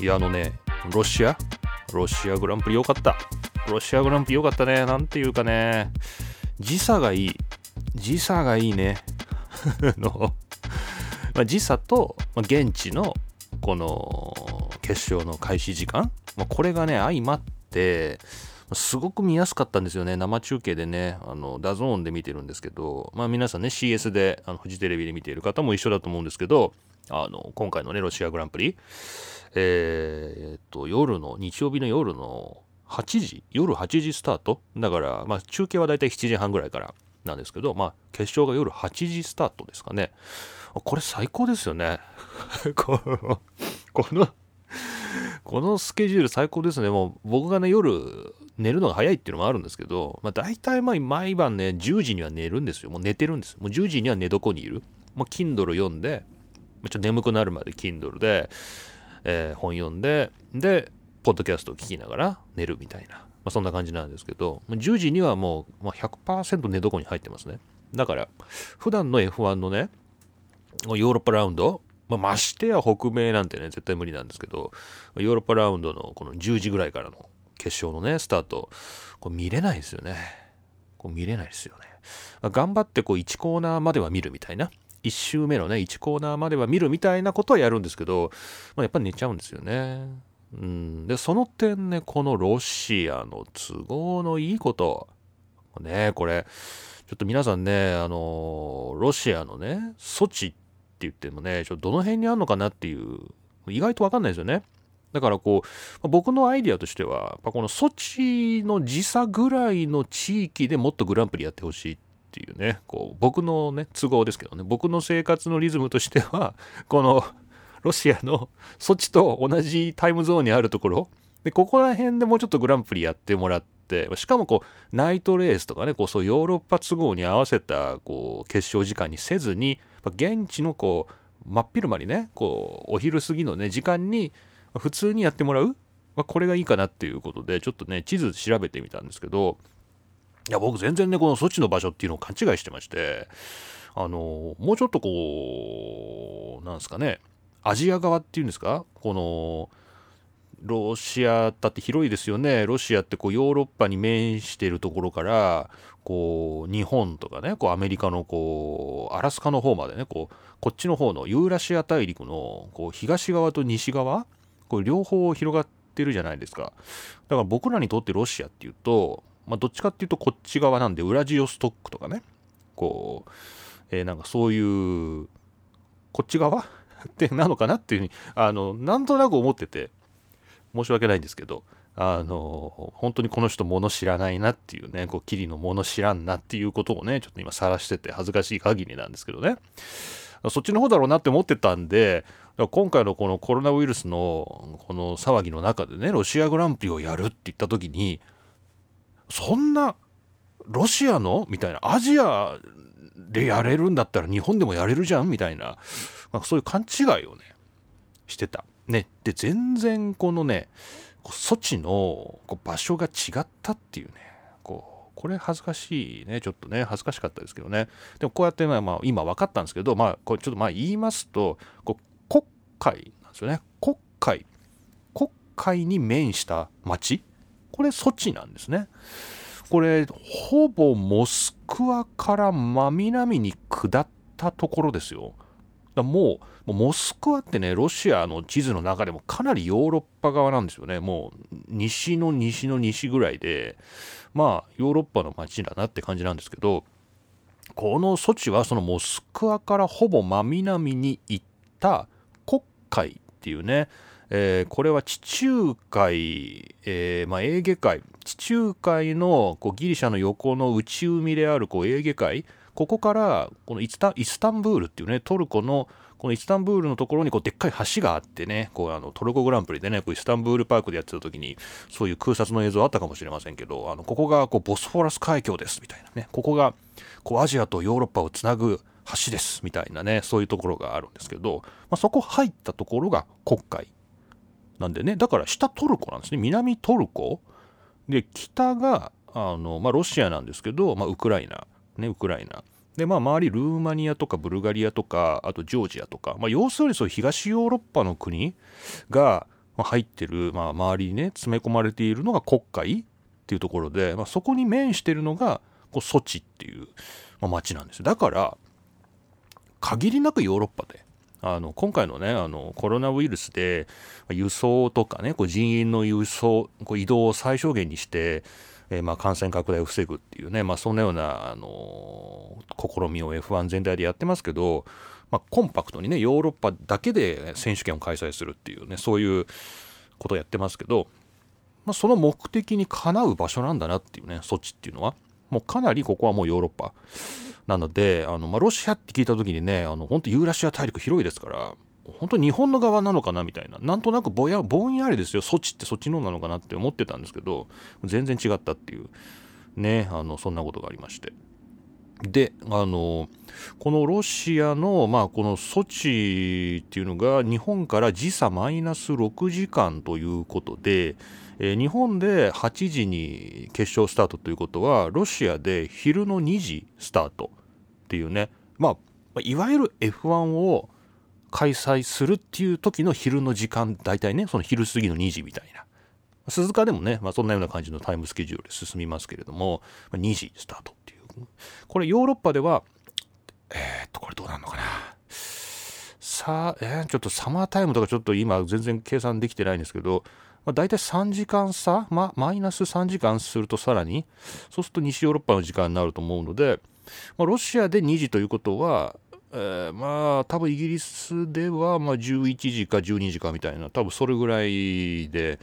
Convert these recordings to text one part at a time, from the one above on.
いやあのねロシア？ロシアグランプリ良かった。ロシアグランプリ良かったね。なんていうかね。時差がいい。時差がいいね。の、まあ、時差と、まあ、現地のこの決勝の開始時間、まあ、これがね相まってすごく見やすかったんですよね。生中継でね、あの、 DAZN で見てるんですけど、まあ皆さんね、CS で、あの、フジテレビで見ている方も一緒だと思うんですけど、あの、今回のね、ロシアグランプリ、えー、っと、夜の、日曜日の夜の8時、夜8時スタート？だから、まあ中継はだいたい7時半ぐらいからなんですけど、まあ決勝が夜8時スタートですかね。これ最高ですよね。この、このこのスケジュール最高ですね。もう僕がね、夜寝るのが早いっていうのもあるんですけど、まあ大体まあ毎晩ね、10時には寝るんですよ。もう寝てるんです。もう10時には寝床にいる。もう Kindle 読んで、ちょっと眠くなるまで Kindle で、えー、本読んで、で、ポッドキャストを聞きながら寝るみたいな、まあ、そんな感じなんですけど、10時にはもう、まあ、100%寝床に入ってますね。だから、普段の F1 のね、ヨーロッパラウンド、まあ、ましてや北米なんてね、絶対無理なんですけど、ヨーロッパラウンドのこの10時ぐらいからの決勝のね、スタート、これ見れないですよね。これ見れないですよね。頑張ってこう1コーナーまでは見るみたいな。1周目のね、1コーナーまでは見るみたいなことはやるんですけど、まあ、やっぱり寝ちゃうんですよね。うん。で、その点ね、このロシアの都合のいいこと。ね、これ、ちょっと皆さんね、あの、ロシアのね、ソチって言ってもね、ちょっとどの辺にあるのかなっていう、意外とわかんないですよね。だからこう、僕のアイディアとしては、この措置の時差ぐらいの地域でもっとグランプリやってほしいっていうね、こう僕のね、都合ですけどね、僕の生活のリズムとしては、このロシアの措置と同じタイムゾーンにあるところ、で、ここら辺でもうちょっとグランプリやってもらって、しかもこう、ナイトレースとかね、こう、そうヨーロッパ都合に合わせた、こう、決勝時間にせずに、現地のこう、真っ昼間にね、こう、お昼過ぎのね、時間に、普通にやってもらう、まあ、これがいいかなっていうことで、ちょっとね、地図調べてみたんですけど、いや、僕全然ね、この措置の場所っていうのを勘違いしてまして、あの、もうちょっとこう、なんですかね、アジア側っていうんですかこの、ロシアだって広いですよね。ロシアってこうヨーロッパに面しているところから、こう日本とかね、こうアメリカのこうアラスカの方までね、こうこっちの方のユーラシア大陸のこう東側と西側これ両方広がってるじゃないですか。だから僕らにとってロシアっていうと、まあ、どっちかっていうとこっち側なんで、ウラジオストックとかね、こう、えー、なんかそういう、こっち側？ってなのかなっていうふうに、あの、なんとなく思ってて、申し訳ないんですけど、あの、本当にこの人物知らないなっていうね、こう、キリの物知らんなっていうことをね、ちょっと今晒してて恥ずかしい限りなんですけどね。そっちの方だろうなって思ってたんで、今回のこのコロナウイルスのこの騒ぎの中でね、ロシアグランプリをやるって言った時に、そんな、ロシアのみたいな、アジアでやれるんだったら日本でもやれるじゃんみたいな、まあ、そういう勘違いをね、してた。ね。で、全然このね、措置の場所が違ったっていうね、こう、これ恥ずかしいね、ちょっとね、恥ずかしかったですけどね。でもこうやってねまあ今分かったんですけど、まあ、これちょっとまあ言いますと、こう国会なんですよね。国会。国会に面した町これ措置なんですね。これ、ほぼモスクワから真南に下ったところですよ。だもう、モスクワってね、ロシアの地図の中でもかなりヨーロッパ側なんですよね。もう、西の西の西ぐらいで、まあ、ヨーロッパの街だなって感じなんですけど、この措置はそのモスクワからほぼ真南に行った黒海っていうね、えー、これは地中海、えー、まあ、エーゲ海、地中海のこうギリシャの横の内海であるこうエーゲ海、ここからこのイスタイスタンブールっていうね、トルコのこのイスタンブールのところにこうでっかい橋があってね、こうあのトルコグランプリでね、こうイスタンブールパークでやってた時に、そういう空撮の映像あったかもしれませんけど、あのここがこうボスフォラス海峡ですみたいなね、ここがこうアジアとヨーロッパをつなぐ橋ですみたいなね、そういうところがあるんですけど、まあ、そこ入ったところが黒海なんでね、だから下トルコなんですね。南トルコ。で、北が、あの、まあ、ロシアなんですけど、まあ、ウクライナ。ね、ウクライナ。で、まあ、周りルーマニアとかブルガリアとか、あとジョージアとか、まあ、要するにそう東ヨーロッパの国が、入ってる、まあ、周りにね詰め込まれているのが黒海っていうところで、まあ、そこに面してるのがこうソチっていう、まあ、町なんですだから限りなくヨーロッパであの今回のねあのコロナウイルスで輸送とかねこう人員の輸送こう移動を最小限にして、えー、まあ感染拡大を防ぐっていうね、まあ、そんなような、あの試みを F1 全体でやってますけど、まあ、コンパクトにねヨーロッパだけで選手権を開催するっていうねそういうことをやってますけど、まあ、その目的にかなう場所なんだなっていうね措置っていうのはもうかなりここはもうヨーロッパなのであの、まあ、ロシアって聞いた時にねあの本当ユーラシア大陸広いですから本当日本の側なのかなみたいななんとなくぼやぼんやりですよ。措置ってそっちのなのかなって思ってたんですけど全然違ったっていうねあのそんなことがありまして。であのこのロシアの、まあ、この措置っていうのが日本から時差マイナス6時間ということで、え、日本で8時に決勝スタートということはロシアで昼の2時スタートっていうね、まあ、いわゆる F1 を開催するっていう時の昼の時間大体ねその昼過ぎの2時みたいな。鈴鹿でもね、まあ、そんなような感じのタイムスケジュールで進みますけれども2時スタートっていう。これヨーロッパではえー、っとこれどうなるのかな。さあ、えー、ちょっとサマータイムとかちょっと今全然計算できてないんですけどまあ、大体3時間差、ま、マイナス3時間するとさらに、そうすると西ヨーロッパの時間になると思うので、まあ、ロシアで2時ということは、えー、まあ多分イギリスではまあ11時か12時かみたいな多分それぐらいで、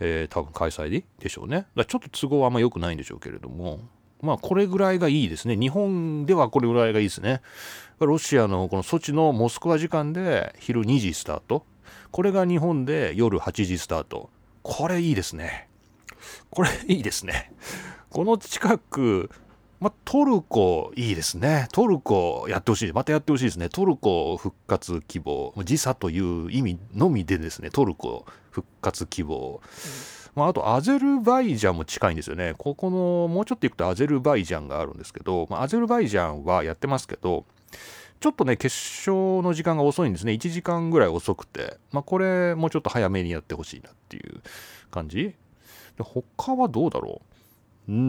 えー、多分開催でしょうね。だちょっと都合はあんま良くないんでしょうけれどもまあこれぐらいがいいですね。日本ではこれぐらいがいいですね。ロシアのこのソチのモスクワ時間で昼2時スタート。これが日本で夜8時スタート。これいいですね。これいいですね。この近く、まトルコいいですね。トルコやってほしい。またやってほしいですね。トルコ復活希望。時差という意味のみでですね、トルコ復活希望。まあ、あと、アゼルバイジャンも近いんですよね。ここの、もうちょっと行くとアゼルバイジャンがあるんですけど、まあ、アゼルバイジャンはやってますけど、ちょっとね、決勝の時間が遅いんですね。1時間ぐらい遅くて。まあ、これ、もうちょっと早めにやってほしいなっていう感じで他はどうだろう？うーん、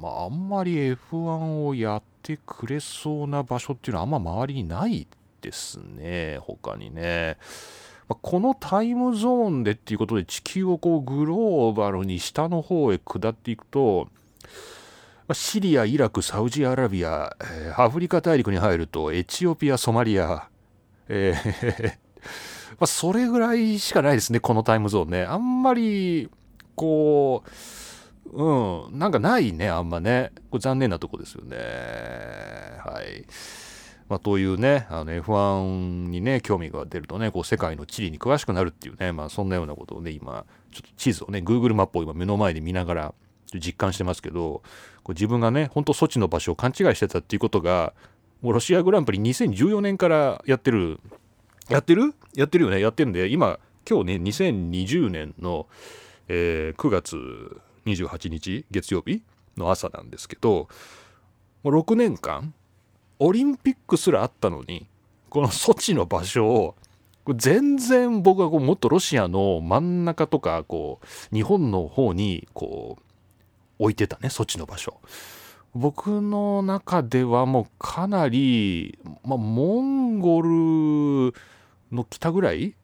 まあ、あんまり F1 をやってくれそうな場所っていうのはあんま周りにないですね。他にね。ま、このタイムゾーンでっていうことで地球をこうグローバルに下の方へ下っていくと、シリア、イラク、サウジアラビア、えー、アフリカ大陸に入るとエチオピア、ソマリア、えー まあ、それぐらいしかないですね、このタイムゾーンね。あんまり、こう、うん、なんかないね、あんまね。これ残念なとこですよね。はい。まあ、というね、あの F1 にね、興味が出るとね、こう世界の地理に詳しくなるっていうね、まあそんなようなことをね、今、ちょっと地図をね、Google マップを今目の前で見ながら実感してますけど、自分がね、本当措置の場所を勘違いしてたっていうことが、もうロシアグランプリ2014年からやってる、やってる？やってるよね、やってるんで、今、今日ね、2020年の、えー、9月28日月曜日の朝なんですけど、もう6年間、オリンピックすらあったのに、この措置の場所を全然僕はこうもっとロシアの真ん中とかこう日本の方にこう置いてたねそっちの場所。僕の中ではもうかなり、ま、モンゴルの北ぐらい？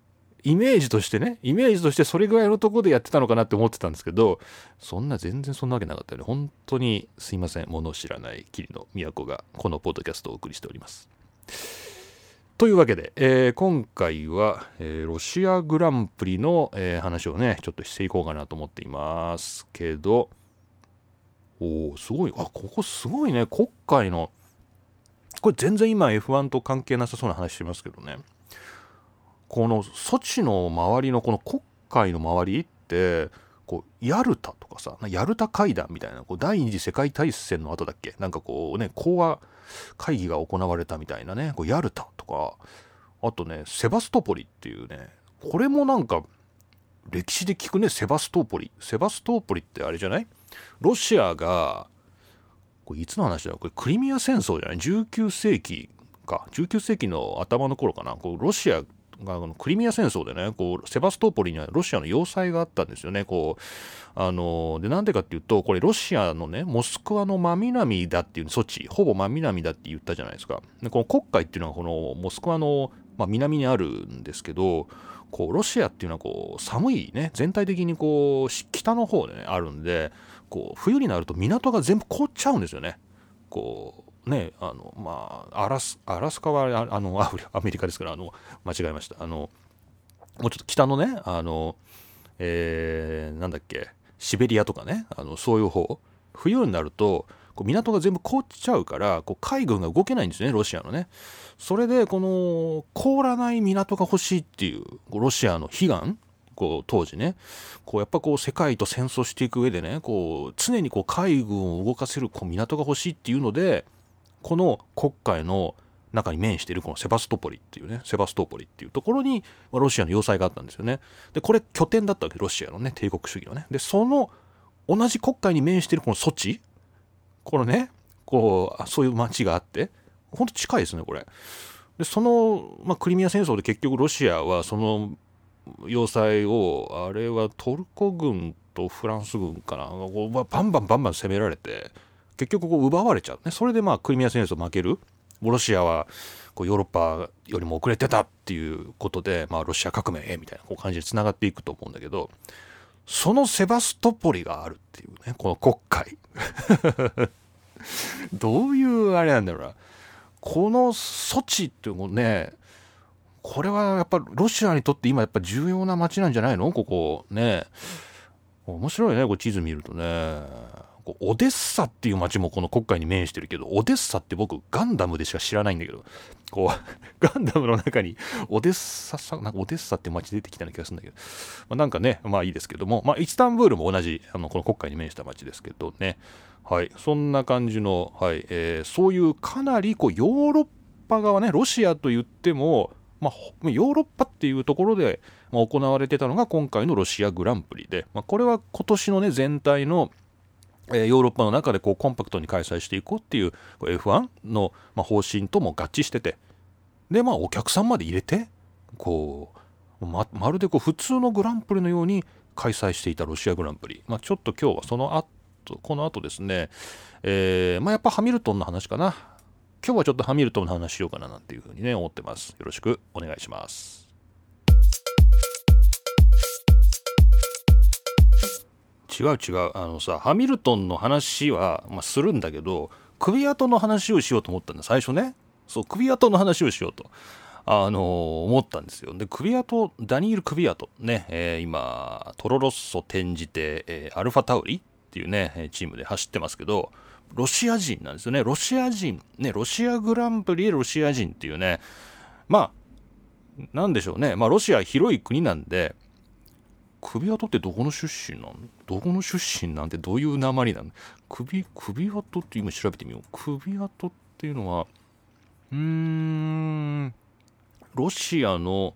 イメージとしてね。イメージとしてそれぐらいのとこでやってたのかなって思ってたんですけどそんな全然そんなわけなかったよね。本当にすいません。物知らない霧の都がこのポッドキャストをお送りしております。というわけで、えー、今回は、えー、ロシアグランプリの、えー、話をねちょっとしていこうかなと思っていますけどおおすごい。あここすごいね。国会の。これ全然今 F1 と関係なさそうな話してますけどね。このソチの周りのこの国会の周りってこうヤルタとかさヤルタ会談みたいなこう第二次世界大戦の後だっけ？なんかこうね講和会議が行われたみたいなねこうヤルタとか。あとねセバストポリっていうねこれもなんか歴史で聞くねセバストポリ。セバストポリってあれじゃない？ロシアがこれいつの話だよこれクリミア戦争じゃない？19世紀か。19世紀の頭の頃かな。こうロシアがこのクリミア戦争でねこうセバストポリにはロシアの要塞があったんですよね。こうあのでなんでかっていうとこれロシアのねモスクワの真南だっていう措置ほぼ真南だって言ったじゃないですか。でこの黒海っていうのはこのモスクワの、まあ、南にあるんですけどこうロシアっていうのはこう寒いね全体的にこう北の方でねあるんでこう冬になると港が全部凍っちゃうんですよね。こうねあのまあアラスアラスカは あのアメリカですからあの間違えました。あのもうちょっと北のねあのえー、なんだっけシベリアとかねあのそういう方冬になるとこう港が全部凍っちゃうからこう海軍が動けないんですねロシアのね。それでこの凍らない港が欲しいっていうロシアの悲願こう当時ね。こうやっぱこう世界と戦争していく上でねこう常にこう海軍を動かせるこう港が欲しいっていうのでこの黒海の中に面しているこのセバストポリっていうねセバストポリっていうところにロシアの要塞があったんですよね。でこれ拠点だったわけロシアのね帝国主義のね。でその同じ黒海に面しているこの措置このねこうそういう町があってほんと近いですねこれ。でその、まあ、クリミア戦争で結局ロシアはその要塞をあれはトルコ軍とフランス軍かな？バンバンバンバン攻められて結局こう奪われちゃう。ねそれでまあクリミア戦争負ける？ロシアはこうヨーロッパよりも遅れてたっていうことで、まあ、ロシア革命みたいなこう感じでつながっていくと思うんだけどそのセバストポリがあるっていうねこの黒海 どういうあれなんだろうな。この措置っていうのねこれはやっぱロシアにとって今やっぱ重要な街なんじゃないの？ここね。面白いねこう地図見るとね。オデッサっていう街もこの黒海に面してるけど、オデッサって僕ガンダムでしか知らないんだけど、こう、ガンダムの中にオデッサさ、なんかオデッサって街出てきたような気がするんだけど、まあ、なんかね、まあいいですけども、まあイスタンブールも同じ、あの、この黒海に面した街ですけどね、はい、そんな感じの、はい、えー、そういうかなりこうヨーロッパ側ね、ロシアと言っても、まあ、ヨーロッパっていうところで、まあ、行われてたのが今回のロシアグランプリで、まあ、これは今年のね全体のえヨーロッパの中でこうコンパクトに開催していこうっていう F1 の、ま方針とも合致しててでまあお客さんまで入れてこうままるでこう普通のグランプリのように開催していたロシアグランプリ、まあ、ちょっと今日はその後この後ですね、えー、まあ、やっぱハミルトンの話かな。今日はちょっとハミルトンの話しようかななんていうふうにね思ってます。よろしくお願いします。違う違う。あのさハミルトンの話は、まあ、するんだけど首跡の話をしようと思ったんだ最初ね。そう首跡の話をしようとあのー、思ったんですよ。で首跡ダニエル首跡ね、えー、今トロロッソ転じて、えー、アルファタウリっていうねチームで走ってますけどロシア人なんですよね。ロシア人ねロシアグランプリロシア人っていうね。まあなんでしょうね。まあロシア広い国なんで首跡ってどこの出身なのどこの出身なんてどういう鉛なの首、首跡って今調べてみよう。首跡っていうのは、うーん、ロシアの、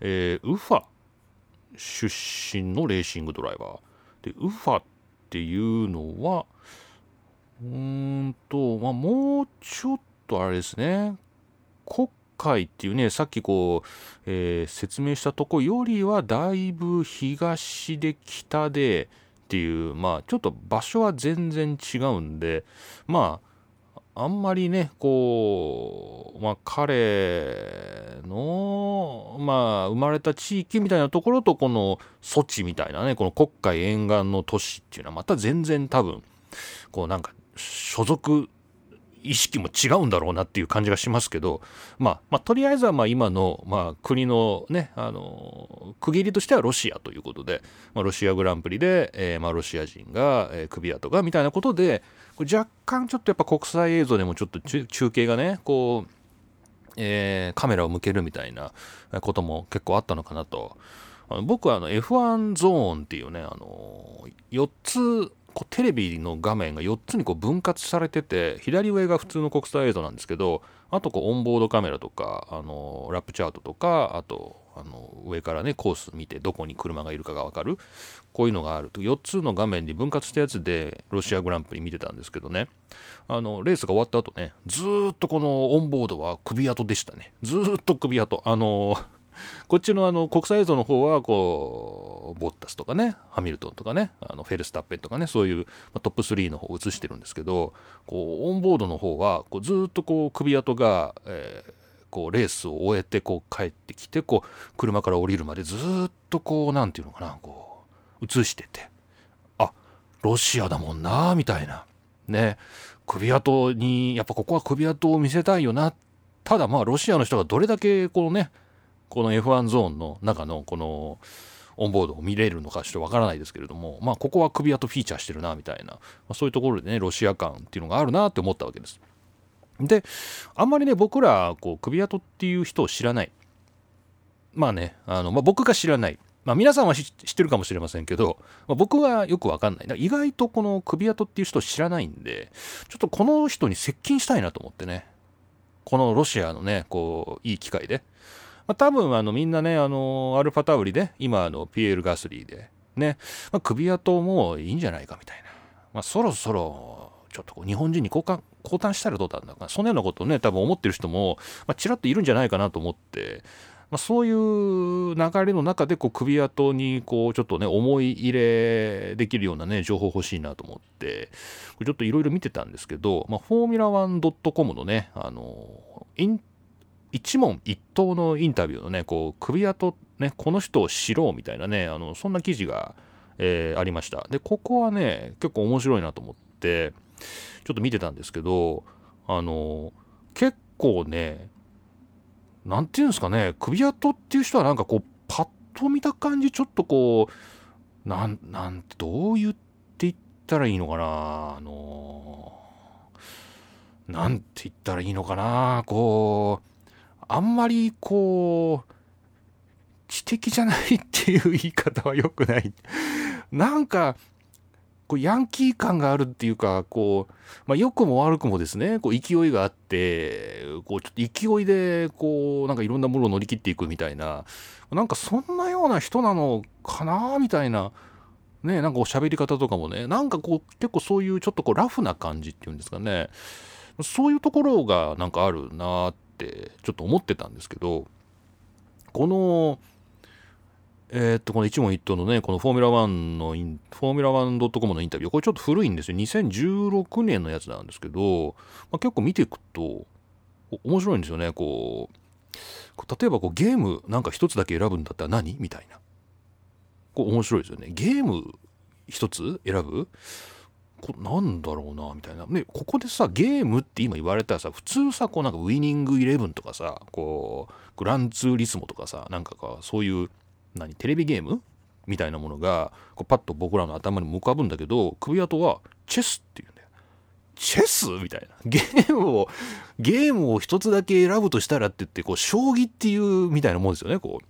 えー、ウファ出身のレーシングドライバー。で、ウファっていうのは、うんと、まあ、もうちょっとあれですね。国海っていうねさっきこう、えー、説明したとこよりはだいぶ東で北でっていうまあちょっと場所は全然違うんでまああんまりねこうまあ彼のまあ生まれた地域みたいなところとこの措置みたいなねこの黒海沿岸の都市っていうのはまた全然多分こうなんか所属意識も違うんだろうなっていう感じがしますけど、まあ、まあ、とりあえずはま今の、まあ、国のね、あの、区切りとしてはロシアということで、まあ、ロシアグランプリで、えー、ま、ロシア人が、えー、首跡がみたいなことで、こ若干ちょっとやっぱ国際映像でもちょっと中継がね、こう、えー、カメラを向けるみたいなことも結構あったのかなと。あの僕はあの F1 ゾーンっていうね、あの4つこうテレビの画面が4つにこう分割されてて左上が普通の国際映像なんですけどあとこうオンボードカメラとかあのラップチャートとかあとあの上からねコース見てどこに車がいるかが分かる。こういうのがあると4つの画面に分割したやつでロシアグランプリ見てたんですけどね。あのレースが終わった後ねずっとこのオンボードは首跡でしたね。ずっと首跡あのこっちのあの国際映像の方はこうボッタスとかねハミルトンとかねあのフェルスタッペンとかねそういう、トップ3の方を映してるんですけどこうオンボードの方はこうずっとこう首跡が、えー、こうレースを終えてこう帰ってきてこう車から降りるまでずっとこう何て言うのかなこう映しててあロシアだもんなみたいな。ね。首跡にやっぱここは首跡を見せたいよな。ただまあロシアの人がどれだけこのねこの F1 ゾーンの中のこのオンボードを見れるのかちょっとわからないですけれどもまあここは首跡フィーチャーしてるなみたいな、まあ、そういうところでねロシア感っていうのがあるなって思ったわけです。であんまりね僕らこう首跡っていう人を知らないまあねあの、まあ、僕が知らないまあ、皆さんは知ってるかもしれませんけど、まあ、僕はよくわかんないだから。意外とこの首跡っていう人を知らないんで、ちょっとこの人に接近したいなと思ってね。このロシアのね、こう、いい機会で。まあ、多分あのみんなね、あの、アルファタウリで、今あの、ピエール・ガスリーで、ね、まあ、首跡もいいんじゃないかみたいな。まあ、そろそろ、ちょっとこう日本人に交換、交換したらどうだんだかそんなようなことをね、多分思ってる人も、まあ、ちらっといるんじゃないかなと思って、まあ、そういう流れの中でこう首跡にこうちょっとね思い入れできるようなね情報欲しいなと思ってちょっといろいろ見てたんですけど、まあ、フォーミュラ 1.com のねあの一問一答のインタビューのねこう首跡ねこの人を知ろうみたいなねあのそんな記事が、えー、ありました。でここはね結構面白いなと思ってちょっと見てたんですけどあの結構ね何て言うんですかね首跡っていう人はなんかこうパッと見た感じちょっとこうなんなんてどう言って言ったらいいのかなあのなんて言ったらいいのかなこうあんまりこう知的じゃないっていう言い方は良くない。なんかこうヤンキー感があるっていうかこう、まあ、良くも悪くもですね。こう勢いがあってこうちょっと勢いでこうなんかいろんなものを乗り切っていくみたいな。なんかそんなような人なのかなみたいな。ね、なんか喋り方とかもね。なんかこう結構そういうちょっとこうラフな感じっていうんですかね。そういうところがなんかあるなってってちょっと思ってたんですけどこのえー、っと、この一問一答のね、このフォーミュラ1のイン、フォーミュラ 1.com のインタビュー、これちょっと古いんですよ。2016年のやつなんですけど、まあ、結構見ていくと、面白いんですよね。こう、例えばこうゲームなんか一つだけ選ぶんだったら何みたいな。こう面白いですよね。ゲーム一つ選ぶこなんだろうなみたいな。ね、ここでさ、ゲームって今言われたらさ、普通さ、こうなんかウィニングイレブンとかさ、こう、グランツーリスモとかさ、なんかか、そういう何テレビゲームみたいなものがこうパッと僕らの頭に浮かぶんだけど首跡はチェスっていうんだよ。チェスみたいな。ゲームをゲームを一つだけ選ぶとしたらって言ってこう将棋っていうみたいなもんですよねこう。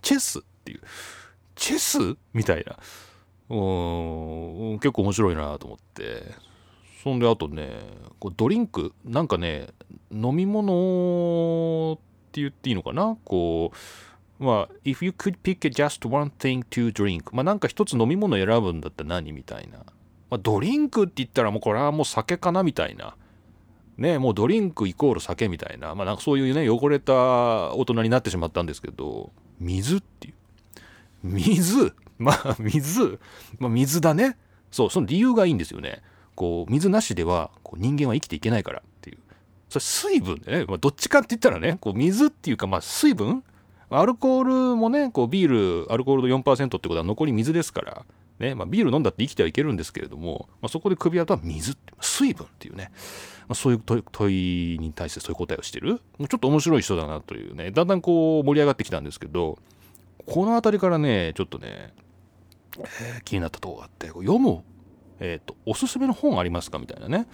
チェスっていう。チェスみたいな。うん。結構面白いなと思って。そんであとねこうドリンクなんかね飲み物って言っていいのかな？こうまあ、if you could pick just one thing to drink まあなんか一つ飲み物選ぶんだったら何みたいな、まあ、ドリンクって言ったらもうこれはもう酒かなみたいな。ねもうドリンクイコール酒みたいな。まあなんかそういうね汚れた大人になってしまったんですけど水っていう。水？まあ水まあ水だね。そうその理由がいいんですよね。こう水なしではこう人間は生きていけないからっていう。それ水分でね、まあ、どっちかって言ったらねこう水っていうかまあ水分？アルコールもね、こうビール、アルコール度4%ってことは残り水ですから、ね、まあ、ビール飲んだって生きてはいけるんですけれども、まあ、そこで首跡は水って、水分っていうね、まあ、そういう問いに対してそういう答えをしてる、ちょっと面白い人だなというね、だんだんこう盛り上がってきたんですけど、この辺りからね、ちょっとね、えー、気になったとこがあって、読む、え、ー、と、おすすめの本ありますかみたいなね。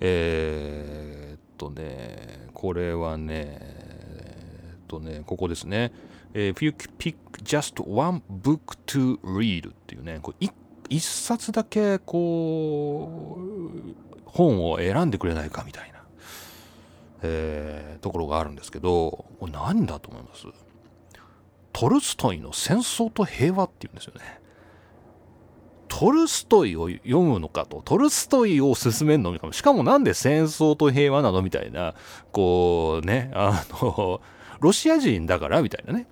えー、っとね、これはねえっ、とね、ここですね。えー、If you pick just one book to read っていうね、こう一冊だけこう、本を選んでくれないかみたいな、えー、ところがあるんですけど、これ何だと思います？トルストイの戦争と平和っていうんですよね。トルストイを読むのかと、トルストイを進めるのかも。しかもなんで戦争と平和なのみたいな、こうね、あの、ロシア人だからみたいなね。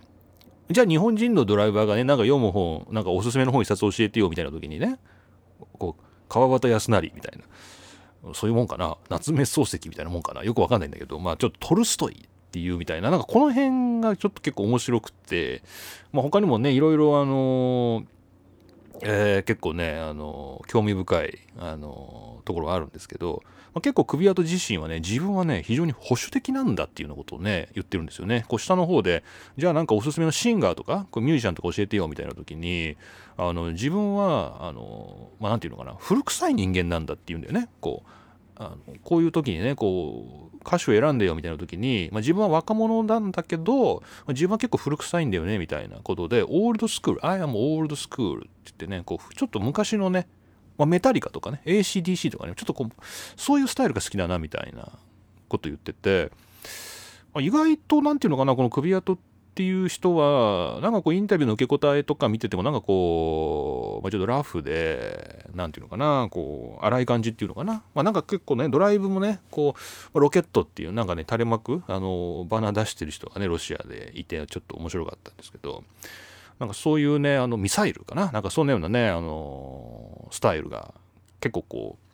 じゃあ日本人のドライバーがねなんか読む本なんかおすすめの本一冊教えてよみたいな時にね。こう川端康成みたいな。そういうもんかな。夏目漱石みたいなもんかな。よくわかんないんだけど。まあちょっとトルストイっていうみたいな。なんかこの辺がちょっと結構面白くて、まあ、他にもねいろいろあのーえー、結構ね、あの興味深い、あのところがあるんですけど、まあ、結構首跡自身はね自分はね非常に保守的なんだっていうようなことをね言ってるんですよね。こう下の方でじゃあなんかおすすめのシンガーとかこうミュージシャンとか教えてよみたいな時にあの自分はあのまあて言うのかな古臭い人間なんだっていうんだよね。こうあのこういう時にねこう歌手を選んでよみたいな時に、まあ、自分は若者なんだけど自分は結構古臭いんだよねみたいなことでオールドスクール I am old school って言ってねこうちょっと昔のね、まあ、メタリカとかね ACDC とかねちょっとこうそういうスタイルが好きだなみたいなこと言ってて、ま、意外と何て言うのかなこの首跡ってっていう人は、なんかこうインタビューの受け答えとか見てても、なんかこう、まあ、ちょっとラフで、なんていうのかな、こう、荒い感じっていうのかな。まあなんか結構ね、ドライブもね、こう、ロケットっていうなんかね、垂れ幕、あの、バナー出してる人がね、ロシアでいて、ちょっと面白かったんですけど、なんかそういうね、あの、ミサイルかな。なんかそんなようなね、あの、スタイルが結構こう、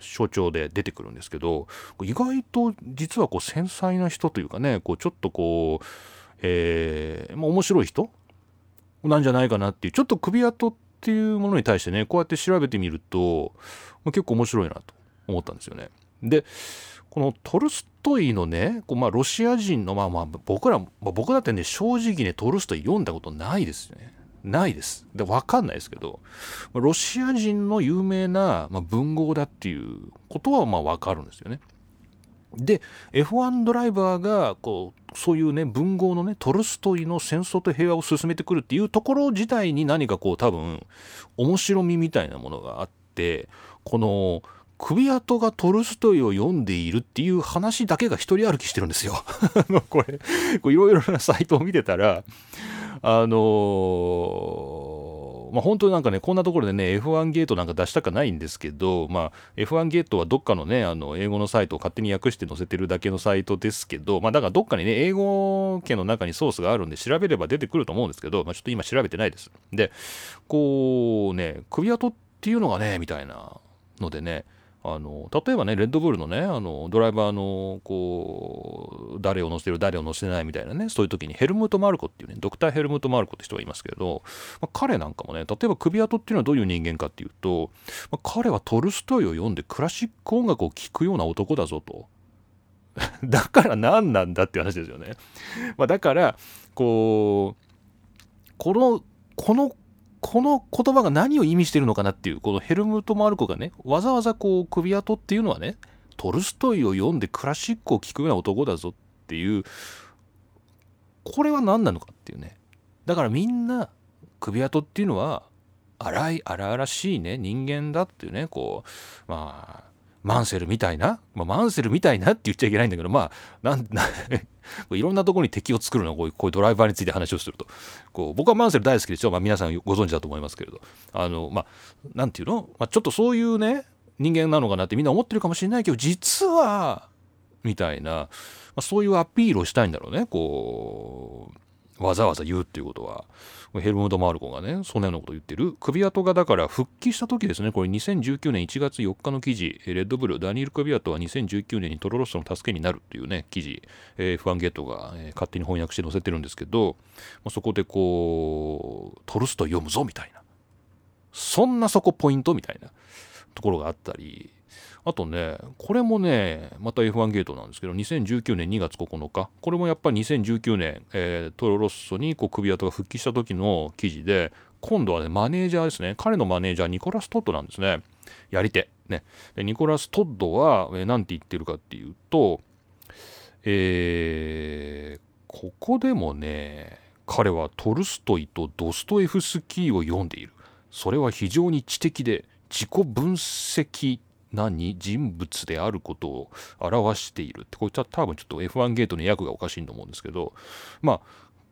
象徴で出てくるんですけど意外と実はこう繊細な人というかねこうちょっとこうえー、まあ、面白い人？なんじゃないかなっていうちょっと首跡っていうものに対してねこうやって調べてみると、まあ、結構面白いなと思ったんですよね。でこのトルストイのねこう、まあ、ロシア人のまあまあ僕ら、まあ、僕だってね正直ねトルストイ読んだことないですよね。ないです。で、わかんないですけど、ロシア人の有名な、まあ、文豪だっていうことはまあわかるんですよね。で F1 ドライバーがこうそういうね文豪のねトルストイの戦争と平和を進めてくるっていうところ自体に何かこう多分面白みみたいなものがあってこの首跡がトルストイを読んでいるっていう話だけが一人歩きしてるんですよ。これいろいろなサイトを見てたらあのーまあ、本当なんかね、こんなところでね、F1 ゲートなんか出したくないんですけど、まあ、F1 ゲートはどっかのね、あの、英語のサイトを勝手に訳して載せてるだけのサイトですけど、まあ、だからどっかにね、英語圏の中にソースがあるんで調べれば出てくると思うんですけど、まあ、ちょっと今調べてないです。で、こうね、首跡っていうのがね、みたいなのでね、あの例えばねレッドブルのねあのドライバーのこう誰を乗せてる誰を乗せてないみたいなねそういう時にヘルムート・マルコっていうねドクター・ヘルムート・マルコって人がいますけど、まあ、彼なんかもね例えば首跡っていうのはどういう人間かっていうと、まあ、彼はトルストイを読んでクラシック音楽を聴くような男だぞと。だから何なんだっていう話ですよね。まあ、だからこうこのこのこの言葉が何を意味してるのかなっていう、このヘルムト・マルコがね、わざわざこう、首跡っていうのはね、トルストイを読んでクラシックを聴くような男だぞっていう、これは何なのかっていうね。だからみんな、首跡っていうのは、荒い、荒々しいね、人間だっていうね、こう、まあ、マンセルみたいな、まあ、マンセルみたいなって言っちゃいけないんだけど、まあ、なん いろんなところに敵を作るのはこういうこういうドライバーについて話をすると。こう僕はマンセル大好きでしょ、まあ、皆さんご存知だと思いますけれど。あのまあなんていうの、まあ、ちょっとそういうね人間なのかなってみんな思ってるかもしれないけど実はみたいな、まあ、そういうアピールをしたいんだろうね。こうわざわざ言うっていうことは。ヘルムド・マルコがね、そんなようなことを言ってる。首跡がだから復帰した時ですね、これ2019年1月4日の記事、レッドブル、ダニエル・首跡は2019年にトロロッソの助けになるっていうね、記事、えー、F1 ゲートが、えー、勝手に翻訳して載せてるんですけど、まあ、そこでこう、トルスト読むぞみたいな。そんなそこポイントみたいなところがあったり、あとね、これもね、また F1 ゲートなんですけど、2019年2月9日、これもやっぱり2019年、えー、トロロッソにこう首跡が復帰した時の記事で、今度はね、マネージャーですね。彼のマネージャー、ニコラス・トッドなんですね。やり手。ね。でニコラス・トッドは、えー、何て言ってるかっていうと、えー、ここでもね、彼はトルストイとドストエフスキーを読んでいる。それは非常に知的で自己分析何人物であることを表しているってこれ多分ちょっと F1 ゲートの訳がおかしいと思うんですけどまあ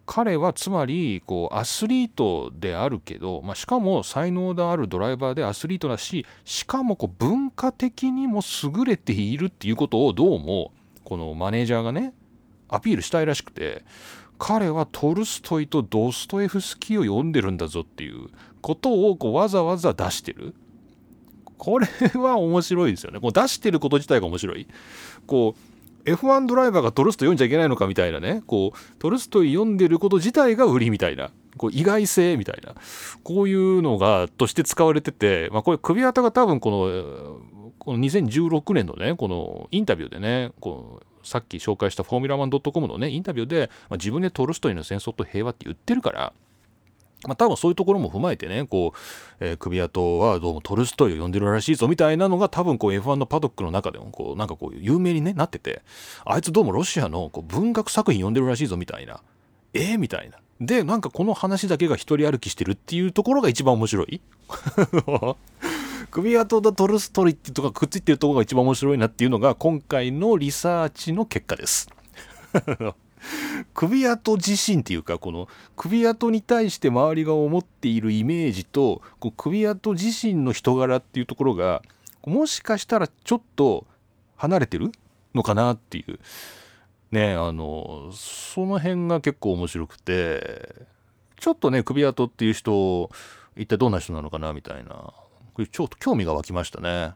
彼はつまりこうアスリートであるけど、まあ、しかも才能のあるドライバーでアスリートだししかもこう文化的にも優れているっていうことをどうもこのマネージャーがねアピールしたいらしくて彼はトルストイとドストエフスキーを読んでるんだぞっていうことをこうわざわざ出してる。これは面白いですよね。こう出してること自体が面白い。こう F1 ドライバーがトルストイ読んじゃいけないのかみたいなね。こうトルストイ読んでること自体が売りみたいな。こう意外性みたいな。こういうのがとして使われてて、まあ、これ首跡が多分このこの2016年のねこのインタビューでねこうさっき紹介したフォーミュラマン .com のねインタビューで、まあ、自分でトルストイの戦争と平和って言ってるからまあ、多分そういうところも踏まえてね、こう、えー、首跡はどうもトルストイを呼んでるらしいぞみたいなのが多分こう F1 のパドックの中でもこう、なんかこう有名に、ね、なってて、あいつどうもロシアのこう文学作品読んでるらしいぞみたいな、えー、みたいな。で、なんかこの話だけが一人歩きしてるっていうところが一番面白い。首跡とトルストイってとこがくっついてるところが一番面白いなっていうのが今回のリサーチの結果です。首跡自身っていうかこの首跡に対して周りが思っているイメージとこう首跡自身の人柄っていうところがもしかしたらちょっと離れてるのかなっていう。ねあのその辺が結構面白くてちょっとね首跡っていう人一体どんな人なのかなみたいな。これちょっと興味が湧きましたね。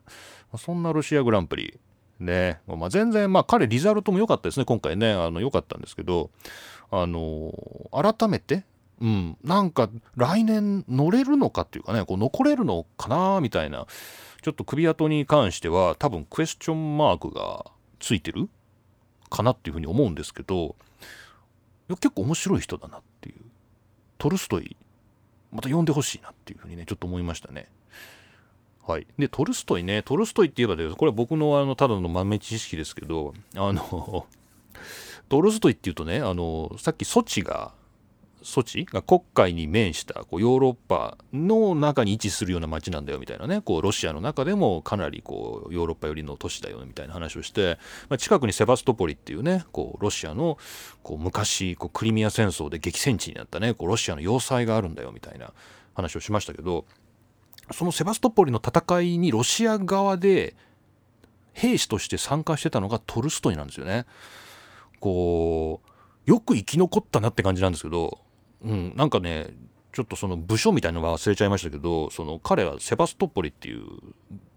そんなロシアグランプリ。ね、まあ、全然、まあ、彼、リザルトも良かったですね、今回ね、あの良かったんですけど、あの改めて、うん、なんか来年乗れるのかっていうかね、こう残れるのかなみたいな、ちょっと首跡に関しては、多分クエスチョンマークがついてるかなっていうふうに思うんですけど、結構面白い人だなっていう、トルストイ、また呼んでほしいなっていうふうにね、ちょっと思いましたね。はい、でトルストイね。トルストイって言えばでこれは僕のあのただの豆知識ですけどあの トルストイっていうとねあのさっきソチがソチ？が黒海に面したこうヨーロッパの中に位置するような街なんだよみたいなね。こうロシアの中でもかなりこうヨーロッパ寄りの都市だよみたいな話をして、まあ、近くにセバストポリっていうねこうロシアのこう昔こうクリミア戦争で激戦地になったねこうロシアの要塞があるんだよみたいな話をしましたけどそのセバストポリの戦いにロシア側で兵士として参加してたのがトルストイなんですよね。こうよく生き残ったなって感じなんですけど、うん、なんかねちょっとその部署みたいなのは忘れちゃいましたけどその彼はセバストポリっていう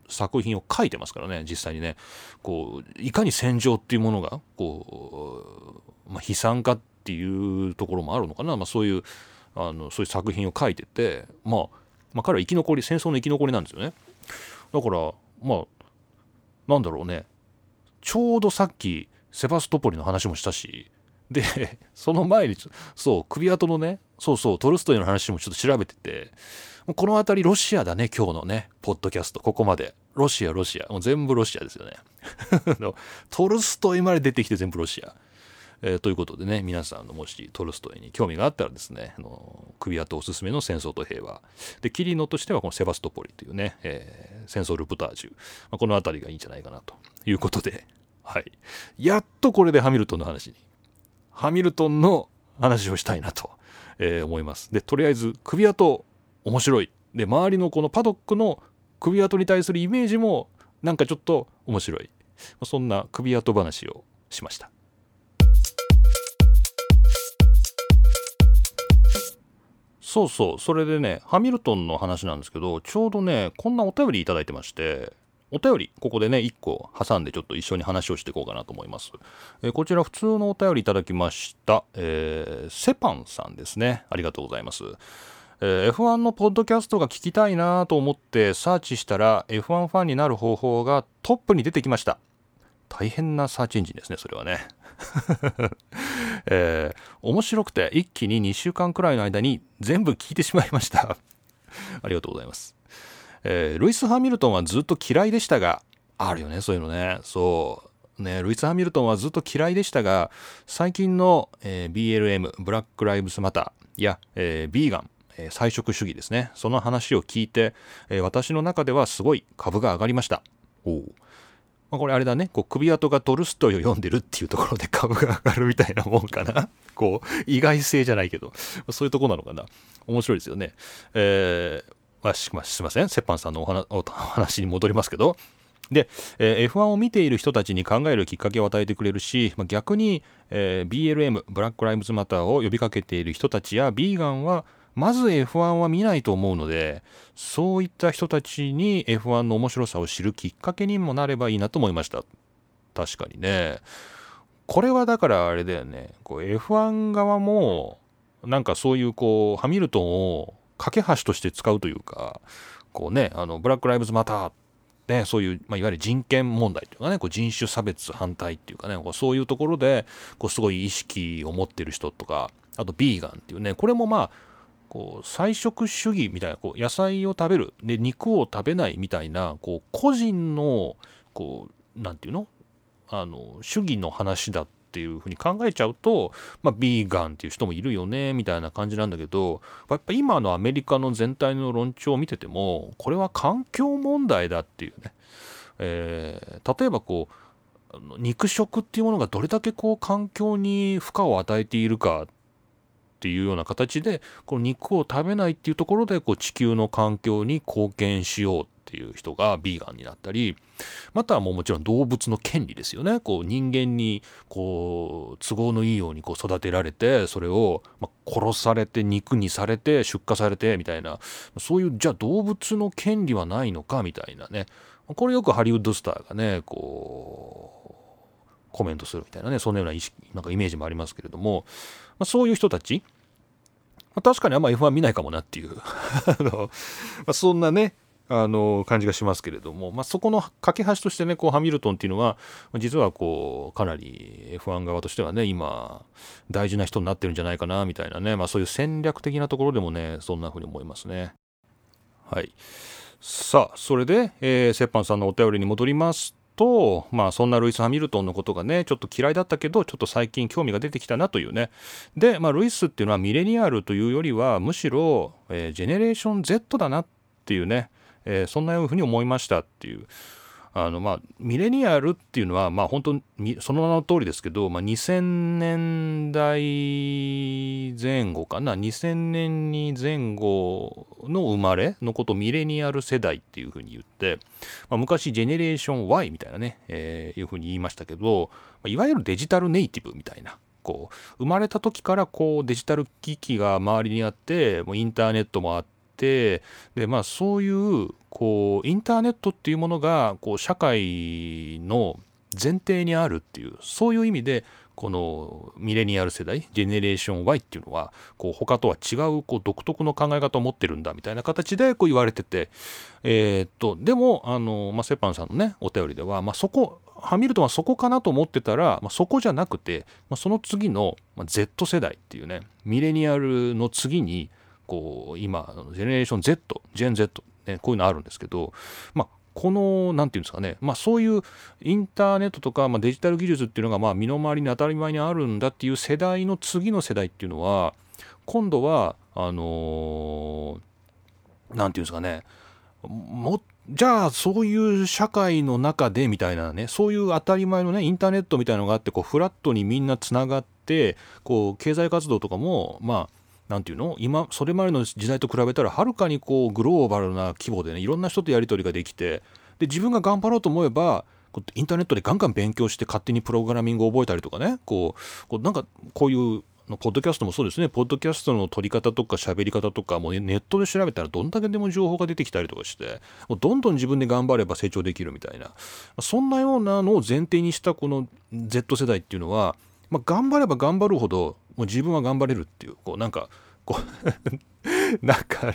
作品を書いてますからね実際にねこういかに戦場っていうものがこう、まあ、悲惨かっていうところもあるのかな、まあ、そういうあのそういう作品を書いててまあまあ、彼は生き残り戦争の生き残りなんですよね。だからまあなんだろうね。ちょうどさっきセバストポリの話もしたしでその前にそう首跡のねそうそうトルストイの話もちょっと調べててこの辺りロシアだね今日のねポッドキャストここまで。ロシアロシア。もう全部ロシアですよね。トルストイまで出てきて全部ロシア。えー、ということでね、皆さんのもしトルストイに興味があったらですね、あの首跡おすすめの戦争と平和。で、キリノとしてはこのセバストポリというね、えー、戦争ルプタージュ。まあ、この辺りがいいんじゃないかなということで、はい。やっとこれでハミルトンの話に、ハミルトンの話をしたいなと、えー、思います。で、とりあえず首跡面白い。で、周りのこのパドックの首跡に対するイメージもなんかちょっと面白い。そんな首跡話をしました。そうそう、それでね、ハミルトンの話なんですけど、ちょうどね、こんなお便りいただいてまして、お便り、ここでね、1個挟んでちょっと一緒に話をしていこうかなと思います。えー、こちら普通のお便りいただきました、えー、セパンさんですね。ありがとうございます。えー、F1 のポッドキャストが聞きたいなと思ってサーチしたら F1 ファンになる方法がトップに出てきました。大変なサーチエンジンですね、それはね。えー、面白くて一気に2週間くらいの間に全部聞いてしまいました。ありがとうございます、えー、ルイス・ハミルトンはずっと嫌いでしたがあるよねそういうのね。そう。ねルイス・ハミルトンはずっと嫌いでしたが最近の、えー、BLM ブラック・ライブスマターや、えー、ビーガン菜食主義ですね。その話を聞いて、えー、私の中ではすごい株が上がりました。おおまあ、これあれだね、こう首跡がトルストイを読んでるっていうところで 株が上がるみたいなもんかな。こう、意外性じゃないけど、そういうとこなのかな。面白いですよね。えー、まあ、すいません。折半さんのお話に戻りますけど、で、えー、F1 を見ている人たちに考えるきっかけを与えてくれるし、まあ、逆に、えー、BLM ブラック・ライブズ・マターを呼びかけている人たちやビーガンはまず F1 は見ないと思うのでそういった人たちに F1 の面白さを知るきっかけにもなればいいなと思いました。確かにね。これはだからあれだよね。こう F1 側もなんかそういうこうハミルトンを架け橋として使うというかこうねあのブラック・ライブズ・マターね、そういう、まあ、いわゆる人権問題というかねこう人種差別反対っていうかねこうそういうところでこうすごい意識を持ってる人とかあとビーガンっていうねこれもまあこう菜食主義みたいなこう野菜を食べる。で肉を食べないみたいなこう個人のこうなんていうの？あの主義の話だっていうふうに考えちゃうと、まあ、ビーガンっていう人もいるよねみたいな感じなんだけどやっぱ今のアメリカの全体の論調を見ててもこれは環境問題だっていうね、え、例えばこう肉食っていうものがどれだけこう環境に負荷を与えているかっていうような形でこの肉を食べないっていうところでこう地球の環境に貢献しようっていう人がビーガンになったりまたはもうもちろん動物の権利ですよね。こう人間にこう都合のいいようにこう育てられてそれをま殺されて肉にされて出荷されてみたいなそういうじゃあ動物の権利はないのかみたいなね。これよくハリウッドスターがねこうコメントするみたいなねそんなような意識なんかイメージもありますけれどもまあ、そういう人たち、まあ、確かにあんま F1 見ないかもなっていう あの、まあ、そんなねあの感じがしますけれども、まあ、そこの架け橋としてねこうハミルトンっていうのは実はこうかなり F1 側としてはね今大事な人になってるんじゃないかなみたいなね、まあ、そういう戦略的なところでもねそんな風に思いますね。はいさあそれで、えー、折半さんのお便りに戻りますと、まあそんなルイス・ハミルトンのことがね、ちょっと嫌いだったけど、ちょっと最近興味が出てきたなというね。で、まあルイスっていうのはミレニアルというよりは、むしろ、えー、ジェネレーション Z だなっていうね、えー、そんなふうに思いましたっていう。あのまあミレニアルっていうのはまあ本当その名の通りですけど、まあ、2000年代前後かな？2000年に前後の生まれのことをミレニアル世代っていうふうに言って、まあ、昔ジェネレーション Y みたいなね、えー、いうふうに言いましたけどいわゆるデジタルネイティブみたいなこう生まれた時からこうデジタル機器が周りにあってもうインターネットもあってでまあそういうこうインターネットっていうものがこう社会の前提にあるっていうそういう意味でこのミレニアル世代ジェネレーション Y っていうのはこう他とは違うこう独特の考え方を持ってるんだみたいな形でこう言われててえー、っとでもあの、まあ、セパンさんのねお便りでは、まあ、そこハミルトンはそこかなと思ってたら、まあ、そこじゃなくて、まあ、その次の、Z 世代っていうねミレニアルの次にこう今ジェネレーション Z ジェン Z ね、こういうのあるんですけど、まあ、この何て言うんですかね、まあ、そういうインターネットとか、まあ、デジタル技術っていうのがまあ身の回りに当たり前にあるんだっていう世代の次の世代っていうのは今度はあの何、ー、て言うんですかねもじゃあそういう社会の中でみたいなねそういう当たり前のねインターネットみたいなのがあってこうフラットにみんなつながってこう経済活動とかもまあ何て言うの？今それまでの時代と比べたらはるかにこうグローバルな規模でねいろんな人とやり取りができてで自分が頑張ろうと思えばインターネットでガンガン勉強して勝手にプログラミングを覚えたりとかねこうこうなんかこういうポッドキャストもそうですね。ポッドキャストの撮り方とか喋り方とかもうネットで調べたらどんだけでも情報が出てきたりとかしてもうどんどん自分で頑張れば成長できるみたいな。そんなようなのを前提にしたこの Z 世代っていうのは、まあ、頑張れば頑張るほどもう自分は頑張れるっていうこうなんかこう なんか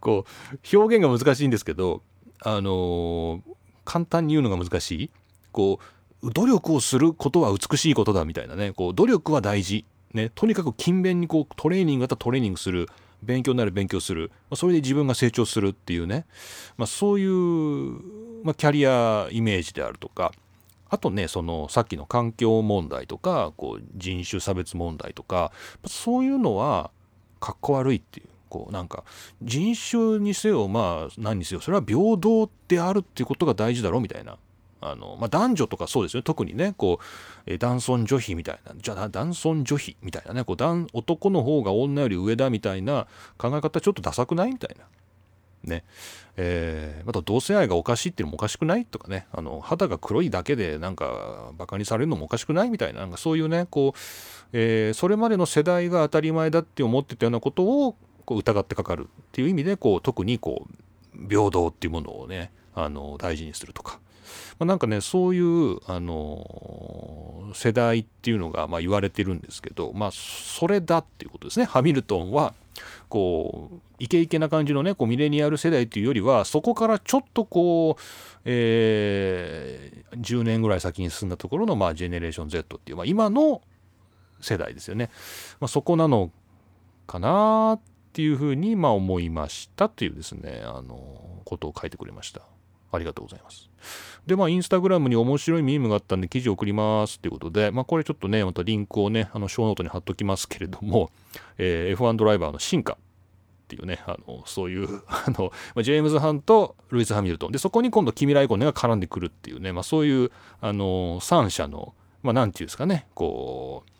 こう表現が難しいんですけどあの、簡単に言うのが難しい。こう努力をすることは美しいことだみたいなね。こう努力は大事、ね、とにかく勤勉にこうトレーニング型トレーニングする。勉強になる勉強する、まあ、それで自分が成長するっていうね、まあ、そういう、まあ、キャリアイメージであるとか。あとねそのさっきの環境問題とかこう人種差別問題とか。そういうのはかっこ悪いっていうこうなんか人種にせよまあ何にせよそれは平等であるっていうことが大事だろみたいな。あの、まあ、男女とかそうですよね。特にねこう、え男尊女卑みたいな。じゃあ男尊女卑みたいなね。こう男の方が女より上だみたいな考え方ちょっとダサくないみたいな。ね。えー、また同性愛がおかしいっていうのもおかしくないとかね。あの肌が黒いだけでなんかバカにされるのもおかしくないみたいな。なんかそういうねこう、えー、それまでの世代が当たり前だって思ってたようなことをこう疑ってかかるっていう意味でこう特にこう平等っていうものをねあの大事にするとか、まあ、なんかねそういうあの世代っていうのがまあ言われてるんですけどまあそれだっていうことですね。ハミルトンはこうイケイケな感じのねこうミレニアル世代というよりはそこからちょっとこう、えー、10年ぐらい先に進んだところの、まあ、ジェネレーション Z っていう、まあ、今の世代ですよね、まあ、そこなのかなっていうふうにま思いましたというですねあのことを書いてくれました。ありがとうございます。でまあインスタグラムに面白いミームがあったんで記事を送りますっていうことでまあこれちょっとねまたリンクをねあのショーノートに貼っときますけれども、えー、F1 ドライバーの進化っていうねあのそういう あのジェームズ・ハンとルイス・ハミルトン。でそこに今度キミ・ライコネが絡んでくるっていうね、まあ、そういうあの3社のまあ何て言うんですかねこう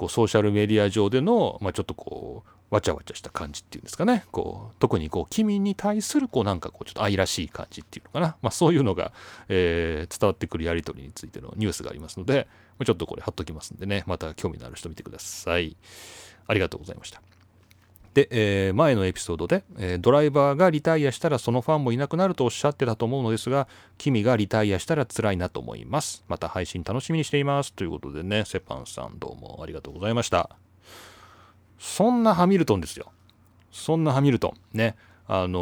こうソーシャルメディア上での、まあ、ちょっとこうわちゃわちゃした感じっていうんですかね。こう特にこう君に対するこうなんかこうちょっと愛らしい感じっていうのかな、まあ、そういうのが、えー、伝わってくるやり取りについてのニュースがありますのでちょっとこれ貼っときますんでね。また興味のある人見てください。ありがとうございました。で、えー、前のエピソードで、えー、ドライバーがリタイアしたらそのファンもいなくなるとおっしゃってたと思うのですが君がリタイアしたら辛いなと思います。また配信楽しみにしています。ということでねセパンさんどうもありがとうございました。そんなハミルトンですよ。そんなハミルトン。ね。あのー、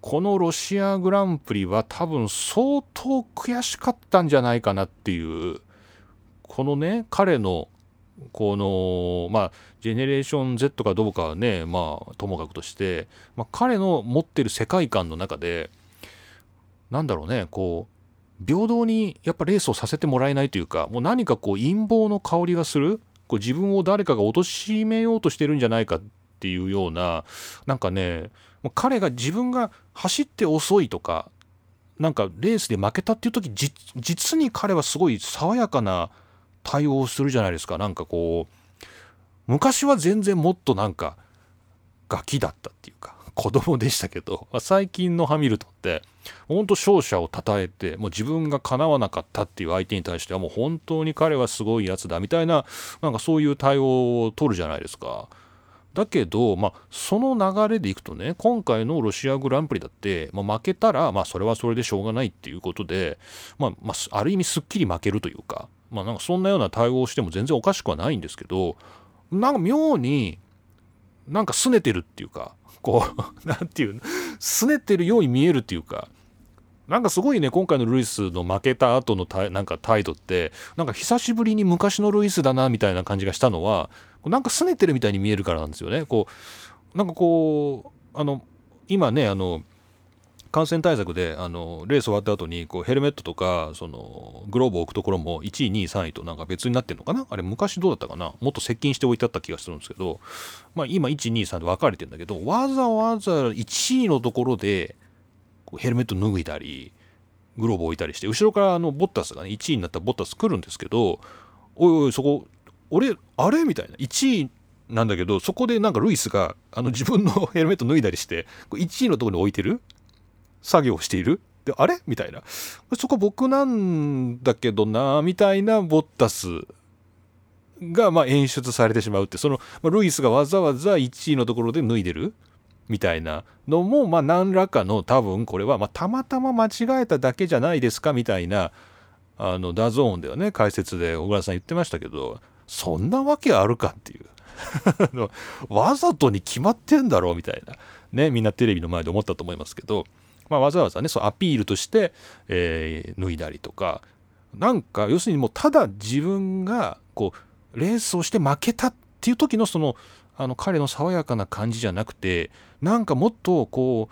このロシアグランプリは多分相当悔しかったんじゃないかなっていうこのね彼のこのまあジェネレーション Z かどうかはねまあともかくとして、まあ、彼の持ってる世界観の中でなんだろうねこう平等にやっぱレースをさせてもらえないというかもう何かこう陰謀の香りがするこう自分を誰かが貶めようとしてるんじゃないかっていうようななんかね彼が自分が走って遅いとかなんかレースで負けたっていう時実に彼はすごい爽やかな対応するじゃないですかなんかこう昔は全然もっとなんかガキだったっていうか子供でしたけど最近のハミルトンって本当勝者を称えてもう自分がかなわなかったっていう相手に対してはもう本当に彼はすごいやつだみたいななんかそういう対応を取るじゃないですか。だけど、まあ、その流れでいくとね今回のロシアグランプリだって、まあ、負けたら、まあ、それはそれでしょうがないっていうことで、まあまあ、ある意味すっきり負けるというかまあなんかそんなような対応をしても全然おかしくはないんですけどなんか妙になんか拗ねてるっていうかこう 何て言う拗ねてるように見えるっていうかなんかすごいね今回のルイスの負けた後のたなんか態度ってなんか久しぶりに昔のルイスだなみたいな感じがしたのはなんか拗ねてるみたいに見えるからなんですよね。こうなんかこうあの今ねあの感染対策であのレース終わった後にこうヘルメットとかそのグローブを置くところも1位2位3位となんか別になってるのかな？あれ昔どうだったかな？もっと接近して置いてあった気がするんですけど、まあ、今123で分かれてるんだけどわざわざ1位のところでヘルメット脱いだりグローブ置いたりして後ろからあのボッタスがね1位になったボッタス来るんですけどおいおいそこ俺あれ？みたいな。1位なんだけどそこでなんかルイスがあの自分のヘルメット脱いだりして1位のところに置いてる。作業している？であれ？みたいな。そこ僕なんだけどなみたいなボッタスがま演出されてしまうってその、まルイスがわざわざ1位のところで脱いでる？みたいなのもま何らかの多分これはまたまたま間違えただけじゃないですか？みたいなあの DAZN ではね？解説で小倉さん言ってましたけどそんなわけあるかっていう。わざとに決まってんだろう？みたいな。ねみんなテレビの前で思ったと思いますけど。まあ、わざわざねそうアピールとして、えー、脱いだりとかなんか要するにもうただ自分がこうレースをして負けたっていう時のそのあの彼の爽やかな感じじゃなくてなんかもっとこ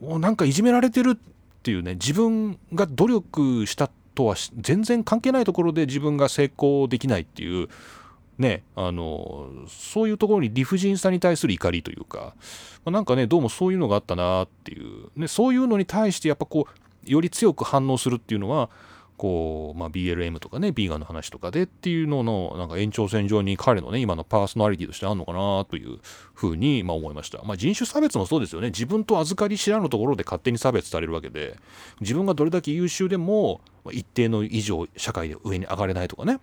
うなんかいじめられてるっていうね自分が努力したとは全然関係ないところで自分が成功できないっていうねあのそういうところに理不尽さに対する怒りというか、まあ、なんかねどうもそういうのがあったなっていう、ね、そういうのに対してやっぱこうより強く反応するっていうのはこう、まあ、BLM とかね、ビーガンの話とかでっていうのの、なんか延長線上に彼のね、今のパーソナリティとしてあるのかなというふうに、まあ、思いました。まあ、人種差別もそうですよね。自分と預かり知らぬところで勝手に差別されるわけで、自分がどれだけ優秀でも、一定の以上、社会で上に上がれないとかね。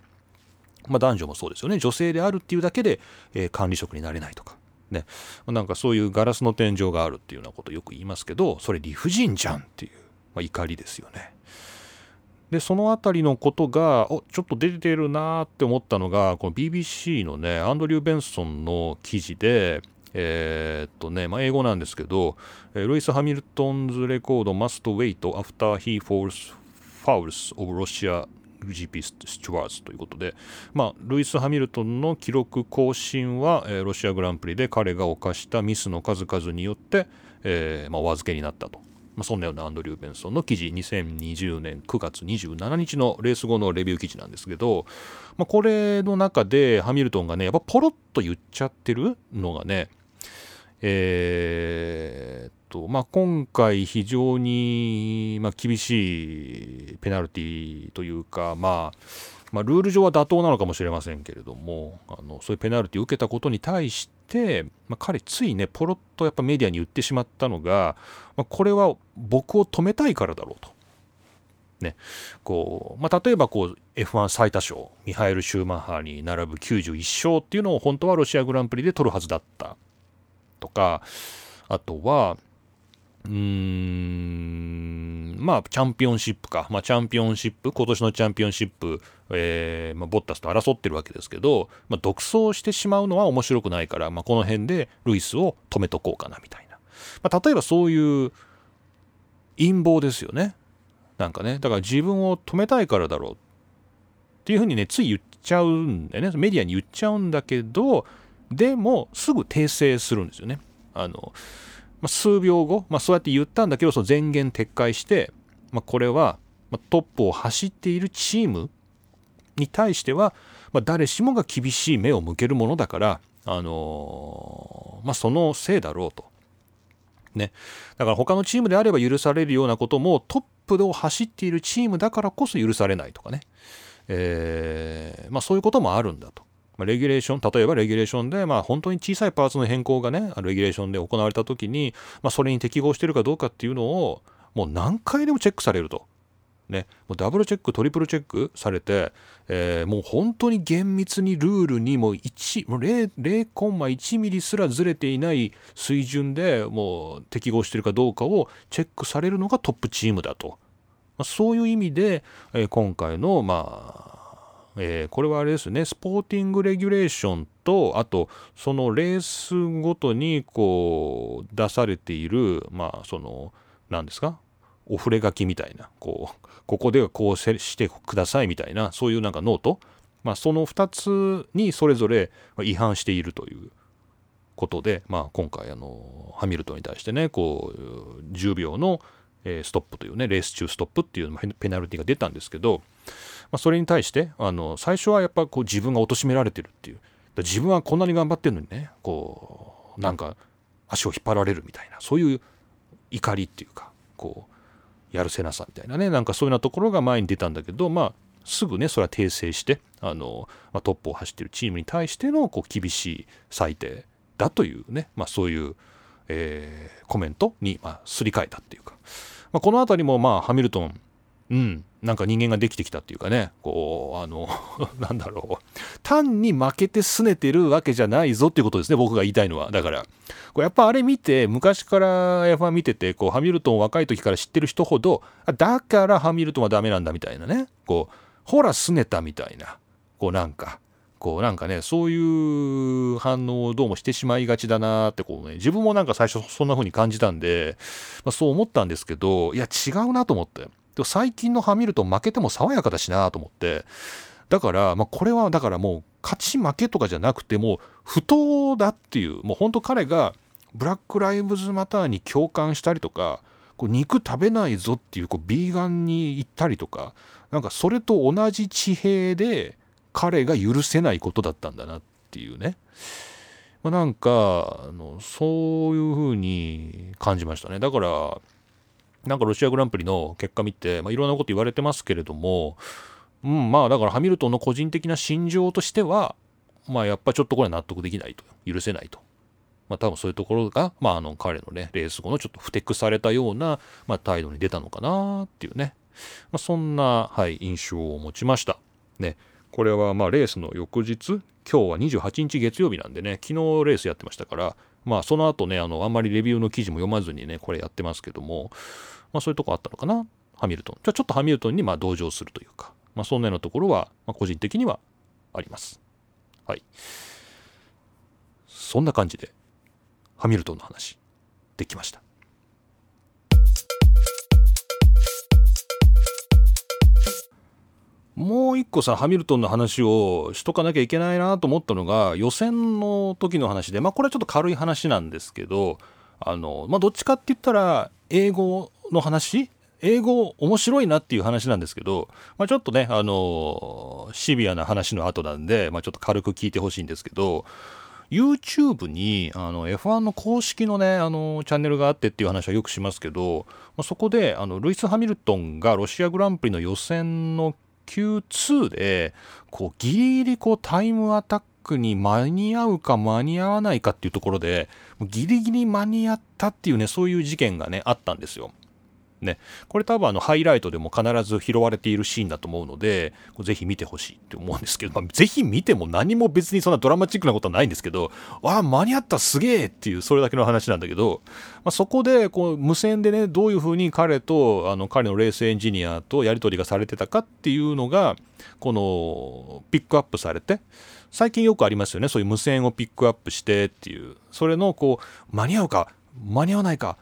まあ、男女もそうですよね。女性であるっていうだけで、えー、管理職になれないとか。ね。なんかそういうガラスの天井があるっていうようなことをよく言いますけど、それ理不尽じゃんっていう、まあ、怒りですよね。でその辺りのことがおちょっと出てるなって思ったのがこの BBC のねアンドリュー・ベンソンの記事でえー、っとね、まあ、英語なんですけど、ルイス・ハミルトンズ・レコード must wait after he falls fouls of Russia GP スチュワーズということで、まあ、ルイス・ハミルトンの記録更新は、えー、ロシアグランプリで彼が犯したミスの数々によって、えーまあ、お預けになったと。まあ、そんなようなアンドリュー・ベンソンの記事。2020年9月27日のレース後のレビュー記事なんですけど、まあ、これの中でハミルトンがねやっぱポロッと言っちゃってるのがねえー、っとまあ、今回非常に、まあ、厳しいペナルティというか、まあ、まあ、ルール上は妥当なのかもしれませんけれどもあのそういうペナルティを受けたことに対して、まあ、彼ついねポロッとやっぱメディアに言ってしまったのが、まあ、これは僕を止めたいからだろうと。ねこうまあ、例えばこう F1 最多勝ミハエル・シューマッハに並ぶ91勝っていうのを本当はロシアグランプリで取るはずだったとかあとはうーんまあチャンピオンシップか、まあ、チャンピオンシップ今年のチャンピオンシップ、えーまあ、ボッタスと争ってるわけですけど、まあ、独走してしまうのは面白くないから、まあ、この辺でルイスを止めとこうかなみたいな。まあ、例えばそういう陰謀ですよね。なんかね、だから自分を止めたいからだろうっていうふうにね、つい言っちゃうんだよね。メディアに言っちゃうんだけど、でもすぐ訂正するんですよね。あの、まあ、数秒後、まあ、そうやって言ったんだけど、その前言撤回して、まあ、これは、トップを走っているチームに対しては、まあ、誰しもが厳しい目を向けるものだから、あのー、まあ、そのせいだろうと。ね。だから他のチームであれば許されるようなこともトップを走っているチームだからこそ許されないとかね。えー、まあそういうこともあるんだと。まあ、レギュレーション、例えばレギュレーションで、まあ本当に小さいパーツの変更がね、レギュレーションで行われた時に、まあそれに適合してるかどうかっていうのを、もう何回でもチェックされると。ね、もうダブルチェックトリプルチェックされて、えー、もう本当に厳密にルールにも1もう 0, 0コンマ1ミリすらずれていない水準でもう適合してるかどうかをチェックされるのがトップチームだと、まあ、そういう意味で、えー、今回のまあえー、これはあれですねスポーティングレギュレーションとあとそのレースごとにこう出されているまあその何ですかお触れ書きみたいなこうここではこうしてくださいみたいなそういうなんかノート、まあ、その2つにそれぞれ違反しているということで、まあ、今回あのハミルトンに対してねこう10秒のストップというねレース中ストップっていうペナルティが出たんですけど、まあ、それに対してあの最初はやっぱこう自分が貶められてるっていう。自分はこんなに頑張ってるのにねこうなんか足を引っ張られるみたいなそういう怒りっていうかこうやるせなさみたいなねなんかそういうようなところが前に出たんだけどまあすぐねそれは訂正してあの、まあ、トップを走ってるチームに対してのこう厳しい裁定だというね、まあ、そういう、えー、コメントに、まあ、すり替えたっていうか、まあ、この辺りもまあハミルトンうんなんか人間ができてきたっていうかね。こうあの なんだろう。単に負けて拗ねてるわけじゃないぞっていうことですね。僕が言いたいのは。だから。こうやっぱあれ見て昔から F1 見ててこうハミルトン若い時から知ってる人ほどだからハミルトンはダメなんだみたいなね。こうほら拗ねたみたいな。こうなんか。こうなんかねそういう反応をどうもしてしまいがちだなってこうね自分もなんか最初そんな風に感じたんで、まあ、そう思ったんですけどいや違うなと思って。でも最近のハミルトン負けても爽やかだしなと思って、だから、まあ、これはだからもう勝ち負けとかじゃなくてもう不当だっていうもう本当彼がブラック・ライブズ・マターに共感したりとかこう肉食べないぞっていうこうビーガンに行ったりとかなんかそれと同じ地平で彼が許せないことだったんだなっていうね、まあ、なんかあのそういうふうに感じましたね。だからなんかロシアグランプリの結果見て、まあ、いろんなこと言われてますけれども、うん、まあだからハミルトンの個人的な心情としては、まあやっぱちょっとこれは納得できないと、許せないと。まあ多分そういうところが、まああの彼のね、レース後のちょっとふてくされたような、まあ態度に出たのかなっていうね、まあそんな、はい、印象を持ちました。ね、これはまあレースの翌日、今日は28日月曜日なんでね、昨日レースやってましたから、まあその後ね、あの、あんまりレビューの記事も読まずにね、これやってますけども、まあそういうとこあったのかな、ハミルトン。じゃあちょっとハミルトンにまあ同情するというか、まあそんなようなところは、まあ個人的にはあります。はい。そんな感じで、ハミルトンの話、できました。もう一個さ、ハミルトンの話をしとかなきゃいけないなと思ったのが、予選の時の話で、まあこれはちょっと軽い話なんですけど、あの、まあどっちかって言ったら、英語の話？英語面白いなっていう話なんですけど、まあちょっとね、あの、シビアな話の後なんで、まあちょっと軽く聞いてほしいんですけど、YouTube にあの F1 の公式のねあのチャンネルがあってっていう話はよくしますけど、まあ、そこであのルイス・ハミルトンがロシアグランプリの予選の Q2 でこうギリギリこうタイムアタックに間に合うか間に合わないかっていうところでギリギリ間に合ったっていうねそういう事件がねあったんですよ。ね、これ多分あのハイライトでも必ず拾われているシーンだと思うので、ぜひ見てほしいって思うんですけど、まあ、ぜひ見ても何も別にそんなドラマチックなことはないんですけど、わあ、間に合ったすげえっていう、それだけの話なんだけど、まあ、そこでこう無線でね、どういうふうに彼と、あの彼のレースエンジニアとやり取りがされてたかっていうのが、このピックアップされて、最近よくありますよね、そういう無線をピックアップしてっていう、それのこう、間に合うか、間に合わないか、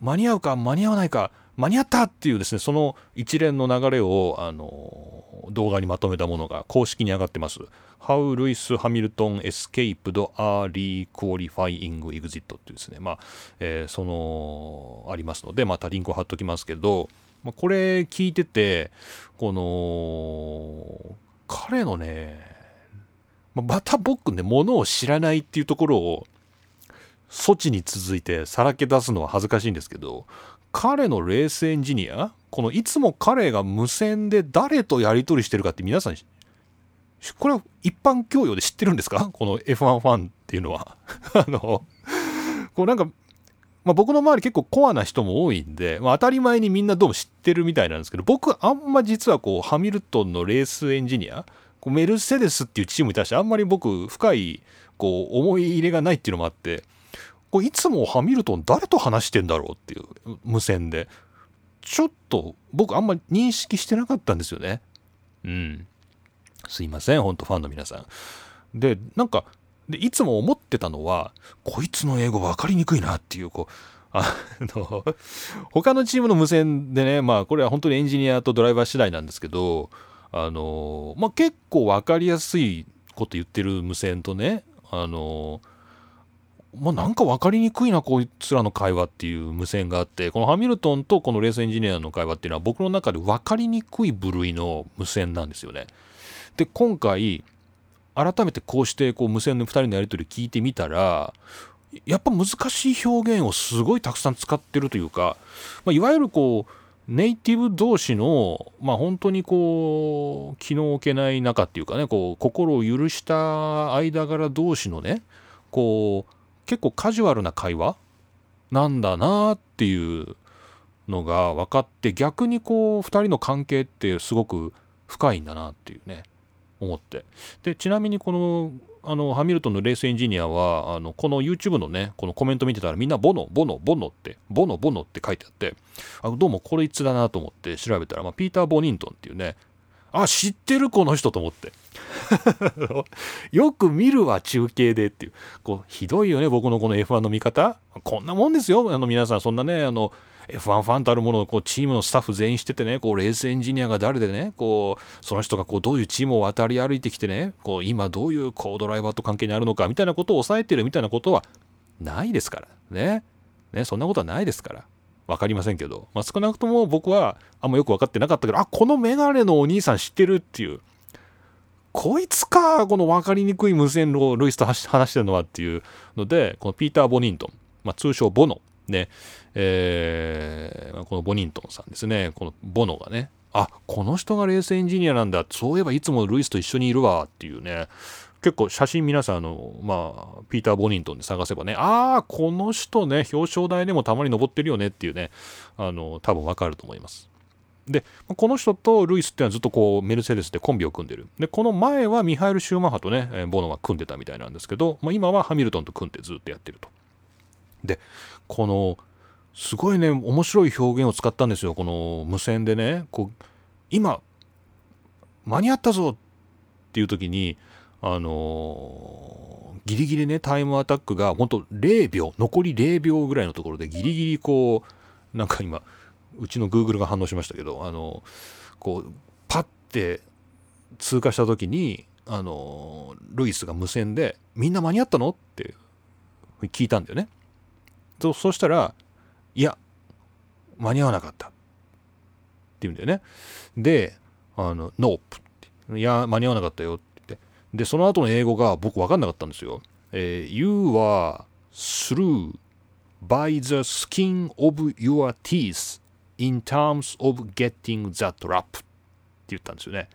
間に合うか、間に合わないか、間に合ったっていうですね、その一連の流れを、あの、動画にまとめたものが公式に上がってます。How Lewis Hamilton Escaped Early Qualifying Exit っていうですね、まあ、えー、その、ありますので、またリンクを貼っときますけど、まあ、これ聞いてて、この、彼のね、また僕ね、ものを知らないっていうところを、措置に続いてさらけ出すのは恥ずかしいんですけど、彼のレースエンジニアこのいつも彼が無線で誰とやり取りしてるかって皆さんこれは一般教養で知ってるんですか？この F1 ファンっていうのは。あのこうなんか、まあ、僕の周り結構コアな人も多いんで、まあ、当たり前にみんなどうも知ってるみたいなんですけど僕あんま実はこうハミルトンのレースエンジニアこうメルセデスっていうチームに対してあんまり僕深いこう思い入れがないっていうのもあってこれいつもハミルトン誰と話してんだろうっていう無線で。ちょっと僕あんまり認識してなかったんですよね。うん。すいませんほんとファンの皆さん。でなんかでいつも思ってたのはこいつの英語分かりにくいなっていうこうあの 他のチームの無線でねまあこれは本当にエンジニアとドライバー次第なんですけどあのまあ結構分かりやすいこと言ってる無線とねあのまあ、なんか分かりにくいなこいつらの会話っていう無線があってこのハミルトンとこのレースエンジニアの会話っていうのは僕の中で分かりにくい部類の無線なんですよね。で今回改めてこうしてこう無線の2人のやり取り聞いてみたらやっぱ難しい表現をすごいたくさん使ってるというか、まあ、いわゆるこうネイティブ同士の、まあ、本当にこう気の置けない仲っていうかねこう心を許した間柄同士のねこう結構カジュアルな会話？なんだなっていうのが分かって逆にこう2人の関係ってすごく深いんだなっていうね思って。でちなみにこのあのハミルトンのレースエンジニアはあのこの YouTube のねこのコメント見てたらみんなボノボノボノってボノボノって書いてあってあどうもこれ一致だなと思って調べたら、まあ、ピーター・ボニントンっていうねあ知ってるこの人と思って。よく見るわ中継でっていう。こうひどいよね僕のこの F1 の見方。こんなもんですよ。あの皆さんそんなねあの F1 ファンとあるものをこうチームのスタッフ全員しててねこうレースエンジニアが誰でねこうその人がこうどういうチームを渡り歩いてきてねこう今どういうこうドライバーと関係にあるのかみたいなことを抑えてるみたいなことはないですから。ね。ねそんなことはないですから。分かりませんけど、まあ、少なくとも僕はあんまよく分かってなかったけどあこのメガネのお兄さん知ってるっていう。こいつかこの分かりにくい無線路をルイスと話してるのはっていうのでこのピーター・ボニントン、まあ、通称ボノ。で、えーこのボニントンさんですね。このボノがね。あこの人がレースエンジニアなんだ。そういえばいつもルイスと一緒にいるわ。っていうね。結構写真皆さんあのまあピーター・ボニントンで探せばねああこの人ね表彰台でもたまに登ってるよねっていうねあの多分わかると思います。でこの人とルイスっていうのはずっとこうメルセデスでコンビを組んでる。でこの前はミハエル・シューマッハとねえボノが組んでたみたいなんですけど、まあ、今はハミルトンと組んでずっとやってると。でこのすごいね面白い表現を使ったんですよこの無線でね。こう今間に合ったぞっていう時にあのーギリギリねタイムアタックが本当0秒残り0秒ぐらいのところでギリギリこうなんか今うちの Google が反応しましたけどあのこうパッて通過した時にあのルイスが無線で「みんな間に合ったの?」って聞いたんだよね。そそしたら「いや間に合わなかった」って言うんだよね。で「あの Nope」って「いや間に合わなかったよ」ってでその後の英語が僕分かんなかったんですよ。えー you are through by the skin of your teeth in terms of getting that rap って言ったんですよね。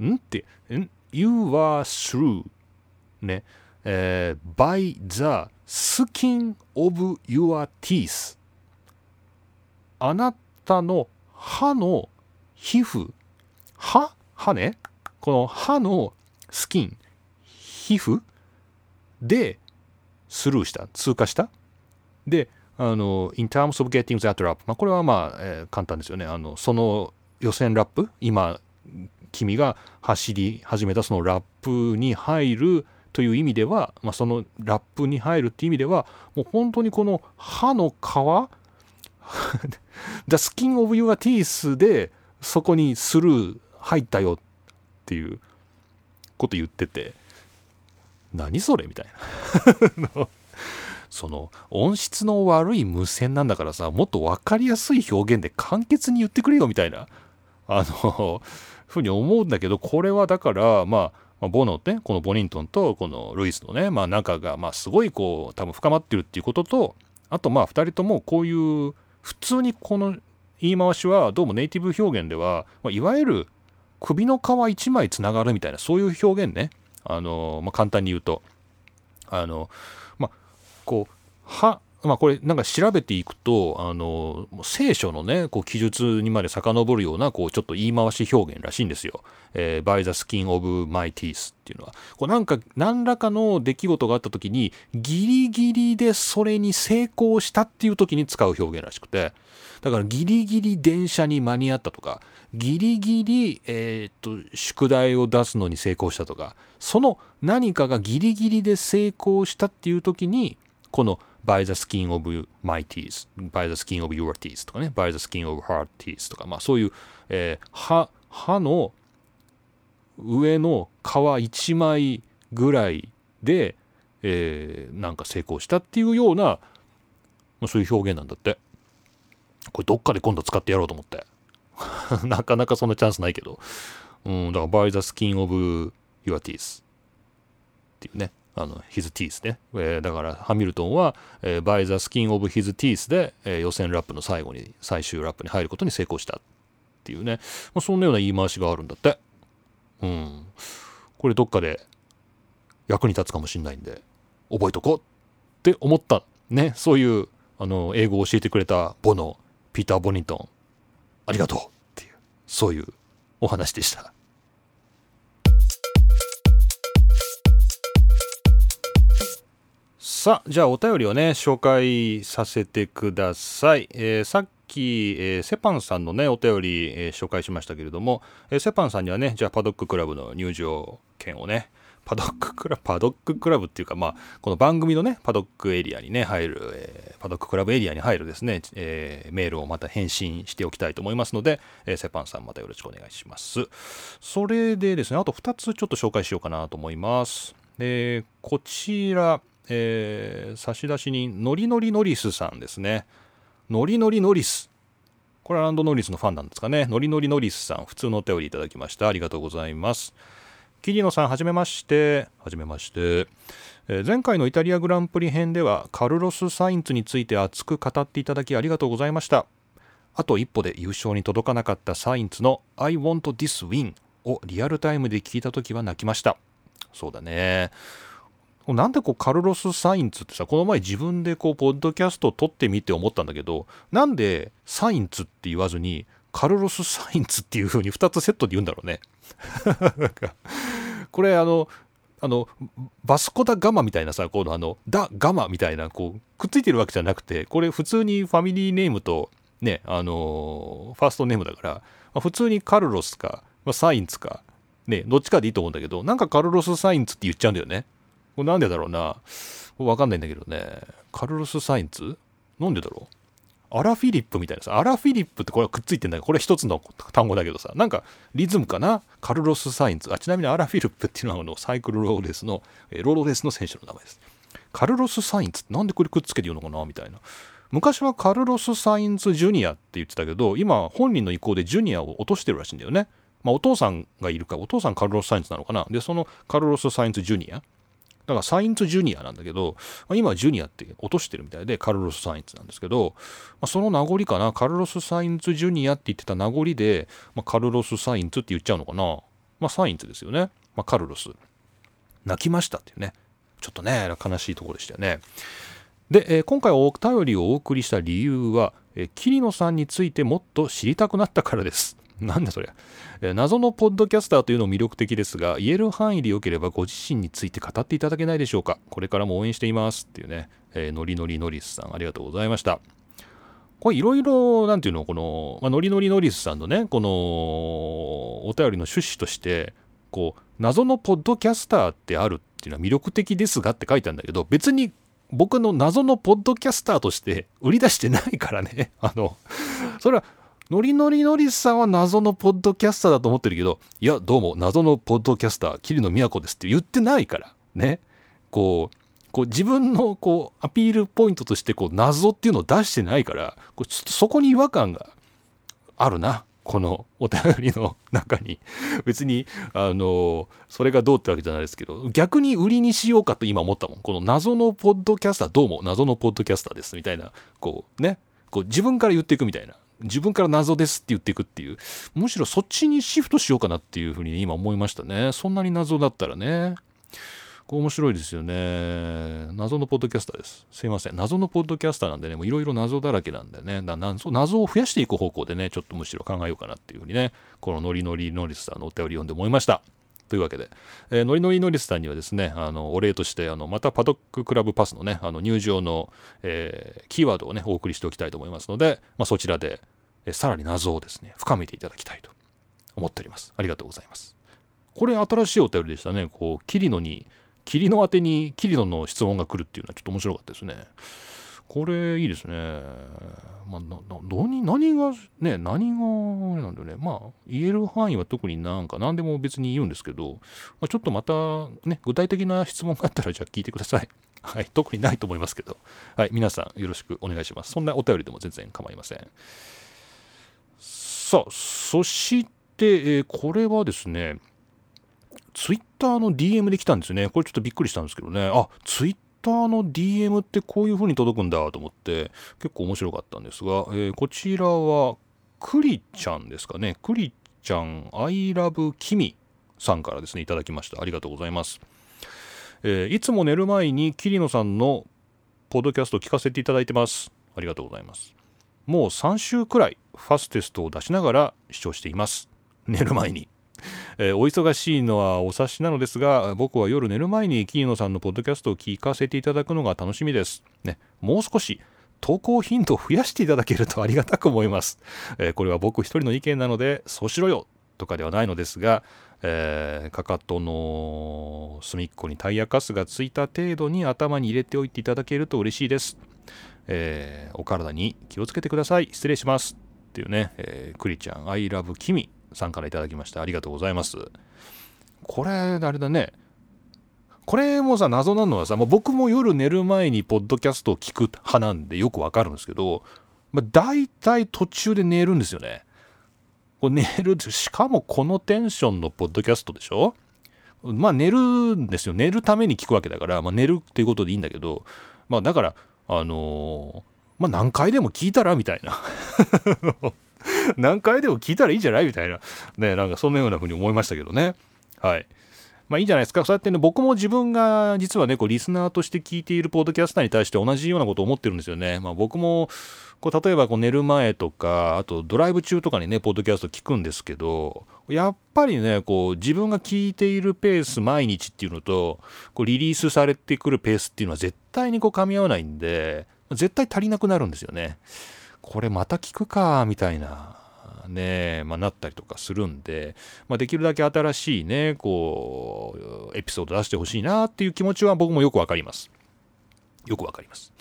んって、ん ?You are through ね、えー by the skin of your teeth あなたの歯の皮膚歯歯ねこの歯のスキン皮膚？でスルーした？通過した？であの in terms of getting that rap、まあ、これはまあ、えー簡単ですよね。あのその予選ラップ？今君が走り始めたそのラップに入る？という意味では、まあ、そのラップに入るっていう意味ではもう本当にこの歯の皮？The skin of your teeth でそこにスルー入ったよっていう。こと言ってて何それみたいな。その音質の悪い無線なんだからさもっと分かりやすい表現で簡潔に言ってくれよみたいな。あのふうに思うんだけどこれはだからまあまあボノねこのボニントンとこのルイスのねまあ仲がまあすごいこう多分深まってるっていうこととあとまあ2人ともこういう普通にこの言い回しはどうもネイティブ表現では、まあ、いわゆる首の皮一枚つながるみたいなそういう表現ね。あの、まあ、簡単に言うと。あのまあこう歯まあこれなんか調べていくとあの聖書のねこう記述にまで遡るようなこうちょっと言い回し表現らしいんですよ。えー、by the skin of my teeth っていうのはこうなんか何らかの出来事があった時にギリギリでそれに成功したっていう時に使う表現らしくてだからギリギリ電車に間に合ったとかギリギリ、えーっと宿題を出すのに成功したとかその何かがギリギリで成功したっていう時にこの by the skin of my teeth, by the skin of your teeth とかね、by the skin of her teeth とか、まあそういう、えー歯、歯の上の皮一枚ぐらいで、えーなんか成功したっていうような、まあそういう表現なんだって。これどっかで今度使ってやろうと思って。なかなかそんなチャンスないけど。うん、だから by the skin of your teeth っていうね。あの his teeth ね、えーだからハミルトンは、えー by the skin of his teeth で、えー予選ラップの最後に最終ラップに入ることに成功したっていうね、まあ、そんなような言い回しがあるんだって。うん。これどっかで役に立つかもしれないんで覚えとこうって思ったね。そういうあの英語を教えてくれたボノピーター・ボニントン。ありがとうっていうそういうお話でした。さあじゃあお便りをね紹介させてください、えーさっき、えーセパンさんのねお便り、えー紹介しましたけれども、えセパンさんにはねじゃあパドッククラブの入場券をねパドッククラブパドッククラブっていうかまあこの番組のねパドックエリアにね入る、えーパドッククラブエリアに入るですね、えーメールをまた返信しておきたいと思いますので、えーセパンさんまたよろしくお願いします。それでですねあと2つちょっと紹介しようかなと思います。でこちらえー差出人ノリノリノリスさんですね。ノリノリノリス。これはランドノリスのファンなんですかね。ノリノリノリスさん普通のお便りいただきました。ありがとうございます。桐野さんはじめまして。はじめまして。えー前回のイタリアグランプリ編ではカルロス・サインツについて熱く語っていただきありがとうございました。あと一歩で優勝に届かなかったサインツの I want this win をリアルタイムで聞いた時は泣きました。そうだね。なんでこうカルロス・サインツってさこの前自分でこうポッドキャストを撮ってみて思ったんだけどなんでサインツって言わずにカルロス・サインツっていう風に2つセットで言うんだろうね。これあのあのバスコダガマみたいなさこのあのダガマみたいなこうくっついてるわけじゃなくてこれ普通にファミリーネームとねあのファーストネームだから、まあ普通にカルロスか、まあサインツかねどっちかでいいと思うんだけどなんかカルロス・サインツって言っちゃうんだよね。これなんでだろうな。わかんないんだけどね。カルロス・サインツ？なんでだろう？アラフィリップみたいなさ、アラフィリップってこれはくっついてんだけど、これ一つの単語だけどさ、なんかリズムかな？カルロス・サインツ。あ、ちなみにアラフィリップっていうのはあのサイクルローレスの、えーロードレースの選手の名前です。カルロス・サインツ？ってなんでこれくっつけて言うのかな？みたいな。昔はカルロス・サインツ・ジュニアって言ってたけど、今本人の意向でジュニアを落としてるらしいんだよね。まあお父さんがいるか、お父さんカルロス・サインツなのかな？で、そのカルロス・サインツ・ジュニアだからサインツジュニアなんだけど、まあ今はジュニアって落としてるみたいでカルロス・サインツなんですけど、まあ、その名残かなカルロス・サインツジュニアって言ってた名残で、まあ、カルロス・サインツって言っちゃうのかな。まあサインツですよね、まあ、カルロス。泣きましたっていうね。ちょっとね悲しいところでしたよね。で、えー今回お便りをお送りした理由は、えー桐野さんについてもっと知りたくなったからです。なんだそりゃ、謎のポッドキャスターというのも魅力的ですが言える範囲でよければご自身について語っていただけないでしょうか。これからも応援しています。っていうね、えー、ノリノリノリスさんありがとうございました。これいろいろなんていうのこの、まあ、ノリノリノリスさんのねこのお便りの趣旨としてこう謎のポッドキャスターってあるっていうのは魅力的ですがって書いてあるんだけど別に僕の謎のポッドキャスターとして売り出してないからね。あのそれはノリノリノリさんは謎のポッドキャスターだと思ってるけどいやどうも謎のポッドキャスター桐野都ですって言ってないからね。こうこう自分のこうアピールポイントとしてこう謎っていうのを出してないからこうちょっとそこに違和感があるな。このお便りの 中に。別にあのそれがどうってわけじゃないですけど逆に売りにしようかと今思ったもん。この謎のポッドキャスターどうも謎のポッドキャスターですみたいなこうね。こう自分から言っていくみたいな。自分から謎ですって言っていくっていうむしろそっちにシフトしようかなっていうふうに今思いましたねそんなに謎だったらねこう面白いですよね。謎のポッドキャスターです。すいません。謎のポッドキャスターなんでね、もういろいろ謎だらけなんでね、謎謎を増やしていく方向でね、ちょっとむしろ考えようかなっていうふうにね、このノリノリノリスさんのお便り読んで思いました。というわけで、えーノリノリノリスさんにはですね、あのお礼としてあのまたパドッククラブパスのね、あの入場の、えーキーワードをね、お送りしておきたいと思いますので、まあ、そちらで、さらに謎をですね、深めていただきたいと思っております。ありがとうございます。これ新しいお便りでしたね。こう、キリノに、キリノ宛てにキリノの質問が来るっていうのはちょっと面白かったですね。これいいですね。まあ、な、な、何、何が、ね、何が、あれなんだよね。まあ、言える範囲は特になんか何でも別に言うんですけど、まあ、ちょっとまたね、具体的な質問があったらじゃあ聞いてください。はい、特にないと思いますけど。はい、皆さんよろしくお願いします。そんなお便りでも全然構いません。さあ、そして、えーこれはですね、ツイッターの DM で来たんですよね。これちょっとびっくりしたんですけどね。あ、ツイッターの DM ってこういう風に届くんだと思って、結構面白かったんですが、えーこちらは、クリちゃんですかね。クリちゃん、I love キミさんからですね、いただきました。ありがとうございます。えーいつも寝る前に桐野さんのポッドキャストを聞かせていただいてます。ありがとうございます。もう3週くらいファステストを出しながら視聴しています。寝る前に。えーお忙しいのはお察しなのですが僕は夜寝る前に桐野さんのポッドキャストを聞かせていただくのが楽しみです、ね、もう少し投稿頻度を増やしていただけるとありがたく思います、えーこれは僕一人の意見なのでそうしろよとかではないのですが、えーかかとの隅っこにタイヤカスがついた程度に頭に入れておいていただけると嬉しいです、えーお体に気をつけてください。失礼します。っていうね、えークリちゃん I love キミさんからいただきました。ありがとうございます。これあれだね。これもさ謎なのはさもう僕も夜寝る前にポッドキャストを聞く派なんでよくわかるんですけど、まあ、大体途中で寝るんですよね。こう寝るしかもこのテンションのポッドキャストでしょ？まあ寝るんですよ。寝るために聞くわけだから、まあ、寝るっていうことでいいんだけどまあだからあのー、まあ何回でも聞いたらみたいな 何回でも聞いたらいいんじゃないみたいなねなんかそんなような風に思いましたけどねはいまあいいんじゃないですか。そうやってね、僕も自分が実はね、こうリスナーとして聞いているポッドキャスターに対して同じようなことを思ってるんですよね。まあ僕も、こう例えばこう寝る前とか、あとドライブ中とかにね、ポッドキャスト聞くんですけど、やっぱりね、こう自分が聞いているペース毎日っていうのと、こうリリースされてくるペースっていうのは絶対にこう噛み合わないんで、絶対足りなくなるんですよね。これまた聞くか、みたいな。ね、まあ、なったりとかするんで、まあ、できるだけ新しいね、こう、エピソード出してほしいなっていう気持ちは僕もよくわかります。よくわかります。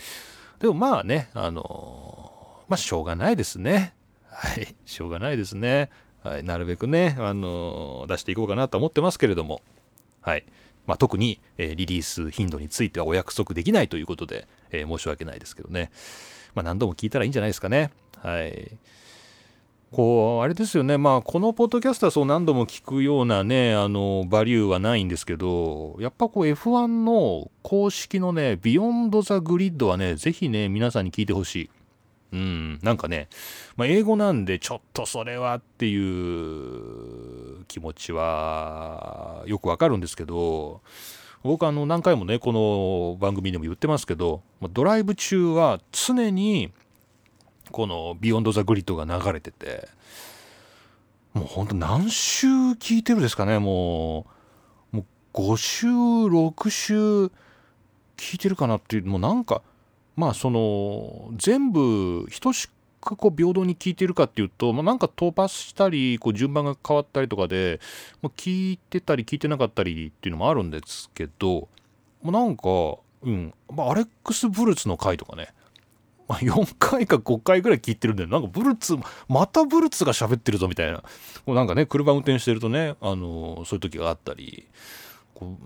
でもまあね、あのまあしょうがないですね。はい、しょうがないですね。はい、なるべくね、あの出していこうかなと思ってますけれども、はい。まあ、特に、え、リリース頻度についてはお約束できないということで、え、申し訳ないですけどね。まあ、何度も聞いたらいいんじゃないですかね。はい。こうあれですよねまあこのポッドキャストはそう何度も聞くようなねあのバリューはないんですけどやっぱこう F1 の公式のね Beyond the Grid はねぜひね皆さんに聞いてほしいうんなんかね、まあ、英語なんでちょっとそれはっていう気持ちはよくわかるんですけど僕あの何回もねこの番組でも言ってますけどドライブ中は常にこの「Beyond the Grid」が流れててもうほんと何週聞いてるですかねもうもう5週6週聞いてるかなっていうもうなんかまあその全部等しくこう平等に聞いてるかっていうと、まあ、なんか飛ばしたりこう順番が変わったりとかで、まあ、聞いてたり聞いてなかったりっていうのもあるんですけど、まあ、なんか、うんまあ、アレックス・ブルツの回とかねまあ、4回か5回ぐらい聞いてるんだよなんかブルツまたブルツが喋ってるぞみたいな。こうなんかね車運転してるとねあのそういう時があったり。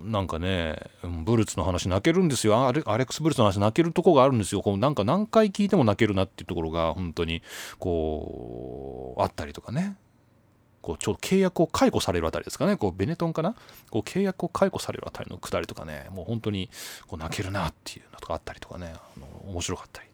なんかねブルツの話泣けるんですよ。アレアレックス・ブルツの話泣けるとこがあるんですよ。こうなんか何回聞いても泣けるなっていうところが本当にこうあったりとかね。こうちょ契約を解雇されるあたりですかね。こうベネトンかな。こう契約を解雇されるあたりのくだりとかね。もう本当にこう泣けるなっていうのとかあったりとかね。あの面白かったり。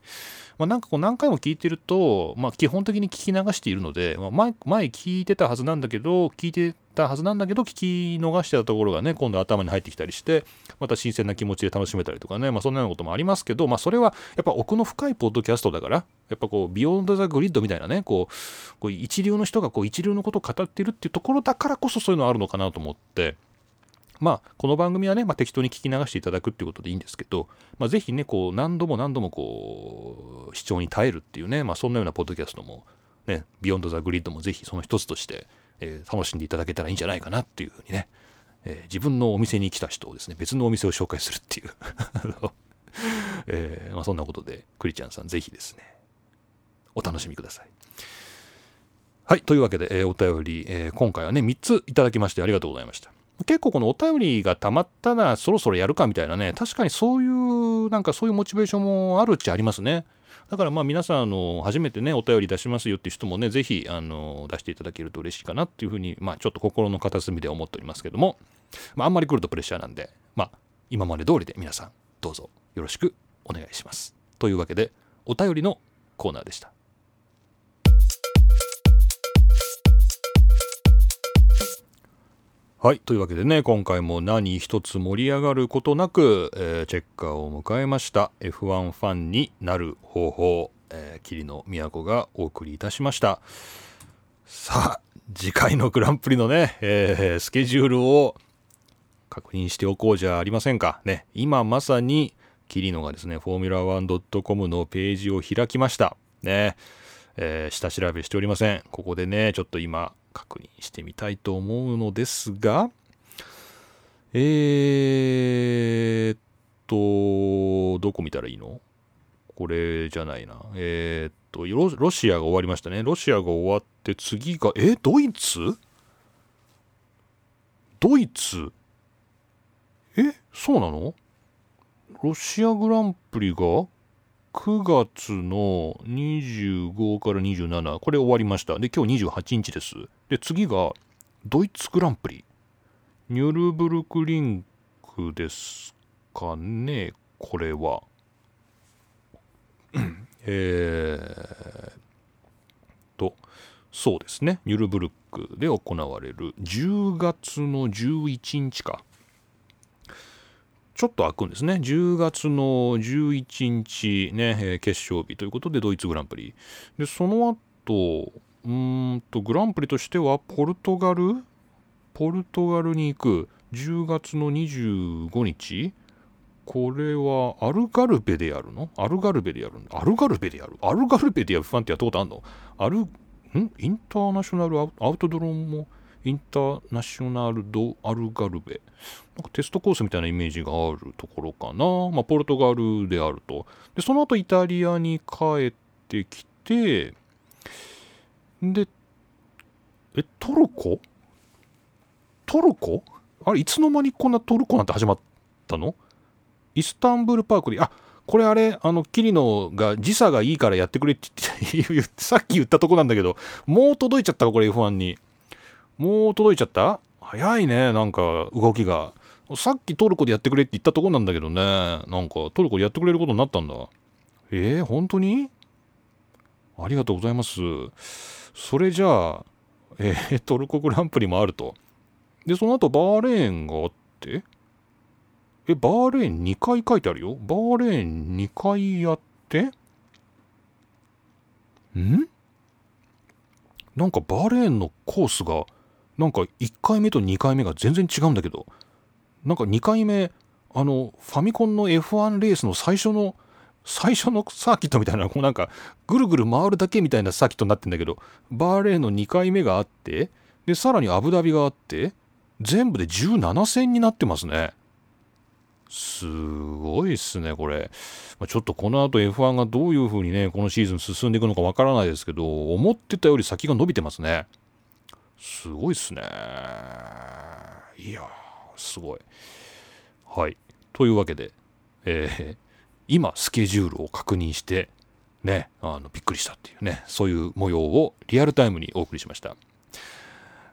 まあ、なんかこう何回も聞いてると、まあ、基本的に聞き流しているので、まあ、前前聞いてたはずなんだけど聞いてたはずなんだけど聞き逃してたところがね今度頭に入ってきたりしてまた新鮮な気持ちで楽しめたりとかね、まあ、そんなようなこともありますけど、まあ、それはやっぱ奥の深いポッドキャストだからやっぱこう Beyond the Grid みたいなねこうこう一流の人がこう一流のことを語ってるっていうところだからこそそういうのあるのかなと思ってまあ、この番組はね、まあ、適当に聞き流していただくっていうことでいいんですけど、まあ、ぜひね、こう、何度も何度もこう、視聴に耐えるっていうね、まあ、そんなようなポッドキャストも、ね、 Beyond the Grid もぜひその一つとして、えー、楽しんでいただけたらいいんじゃないかなっていうふうにね、えー、自分のお店に来た人をですね、別のお店を紹介するっていう えー、まあ、そんなことで、クリちゃんさんぜひですね、お楽しみください。はい。というわけで、えー、お便り、えー、今回はね、3ついただきましてありがとうございました。結構このお便りがたまったらそろそろやるかみたいなね、確かにそういう、なんかそういうモチベーションもあるっちゃありますね。だからまあ皆さん、あの、初めてね、お便り出しますよっていう人もね、ぜひ、あの、出していただけると嬉しいかなっていうふうに、まあちょっと心の片隅で思っておりますけども、まああんまり来るとプレッシャーなんで、まあ今まで通りで皆さん、どうぞよろしくお願いします。というわけで、お便りのコーナーでした。はい。というわけでね、今回も何一つ盛り上がることなく、えー、チェッカーを迎えました。F1 ファンになる方法、えー、霧の都がお送りいたしました。さあ、次回のグランプリのね、えー、スケジュールを確認しておこうじゃありませんか。ね、今まさに、桐野がですね、フォーミュラー 1.com のページを開きました。ね、えー、下調べしておりません。ここでね、ちょっと今、確認してみたいと思うのですが、えー、っと、どこ見たらいいの？これじゃないな。えー、っとロ、ロシアが終わりましたね。ロシアが終わって次が、え、ドイツ？ドイツ？え、そうなの？ロシアグランプリが9月の25から27、これ終わりました。で、今日28日です。で、次が、ドイツグランプリ。ニュルブルクリンクですかねこれはえー、とそうですねニュルブルクで行われる10月の11日かちょっと開くんですね。10月の11日ね、決勝日ということでドイツグランプリ。で、その後、うんと、グランプリとしてはポルトガル？ポルトガルに行く。10月の25日？これはアルガルベでやるの？アルガルベでやるのアルガルベでやる？アルガルベでやるファンってやったことあるの？アル、ん？インターナショナルアウトドローンもインターナショナルド・アルガルベ。なんかテストコースみたいなイメージがあるところかな。まあ、ポルトガルであると。で、その後イタリアに帰ってきて、で、え、トルコ？トルコ？あれ、いつの間にこんなトルコなんて始まったの？イスタンブールパークで、あ、これあれ、あの、キリノが時差がいいからやってくれって言って、さっき言ったとこなんだけど、もう届いちゃったか、これ F1 に。もう届いちゃった？早いね、なんか動きが。さっきトルコでやってくれって言ったとこなんだけどね、なんかトルコでやってくれることになったんだ。えー、本当に？ありがとうございます。それじゃあ、えー、トルコグランプリもあると。で、その後バーレーンがあって、え、バーレーン2回書いてあるよ。バーレーン2回やって？ん？なんかバーレーンのコースがなんか1回目と2回目が全然違うんだけど。なんか2回目あのファミコンの F1 レースの最初の最初のサーキットみたいなこうなんかぐるぐる回るだけみたいなサーキットになってんだけどバーレーンの2回目があってでさらにアブダビがあって全部で17戦になってますね。すごいっすねこれ、まあ、ちょっとこの後 F1 がどういう風にねこのシーズン進んでいくのかわからないですけど思ってたより先が伸びてますね。すごいっすね。いやすごい。はい。というわけで、えー、今、スケジュールを確認して、ね、あのびっくりしたっていうね、そういう模様をリアルタイムにお送りしました。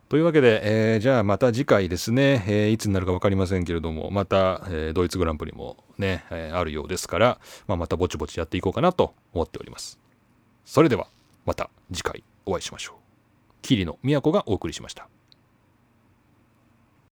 というわけで、えー、じゃあまた次回ですね、えー、いつになるか分かりませんけれども、また、えー、ドイツグランプリもね、えあるようですから、まあ、またぼちぼちやっていこうかなと思っております。それでは、また次回お会いしましょう。桐野都がお送りしました。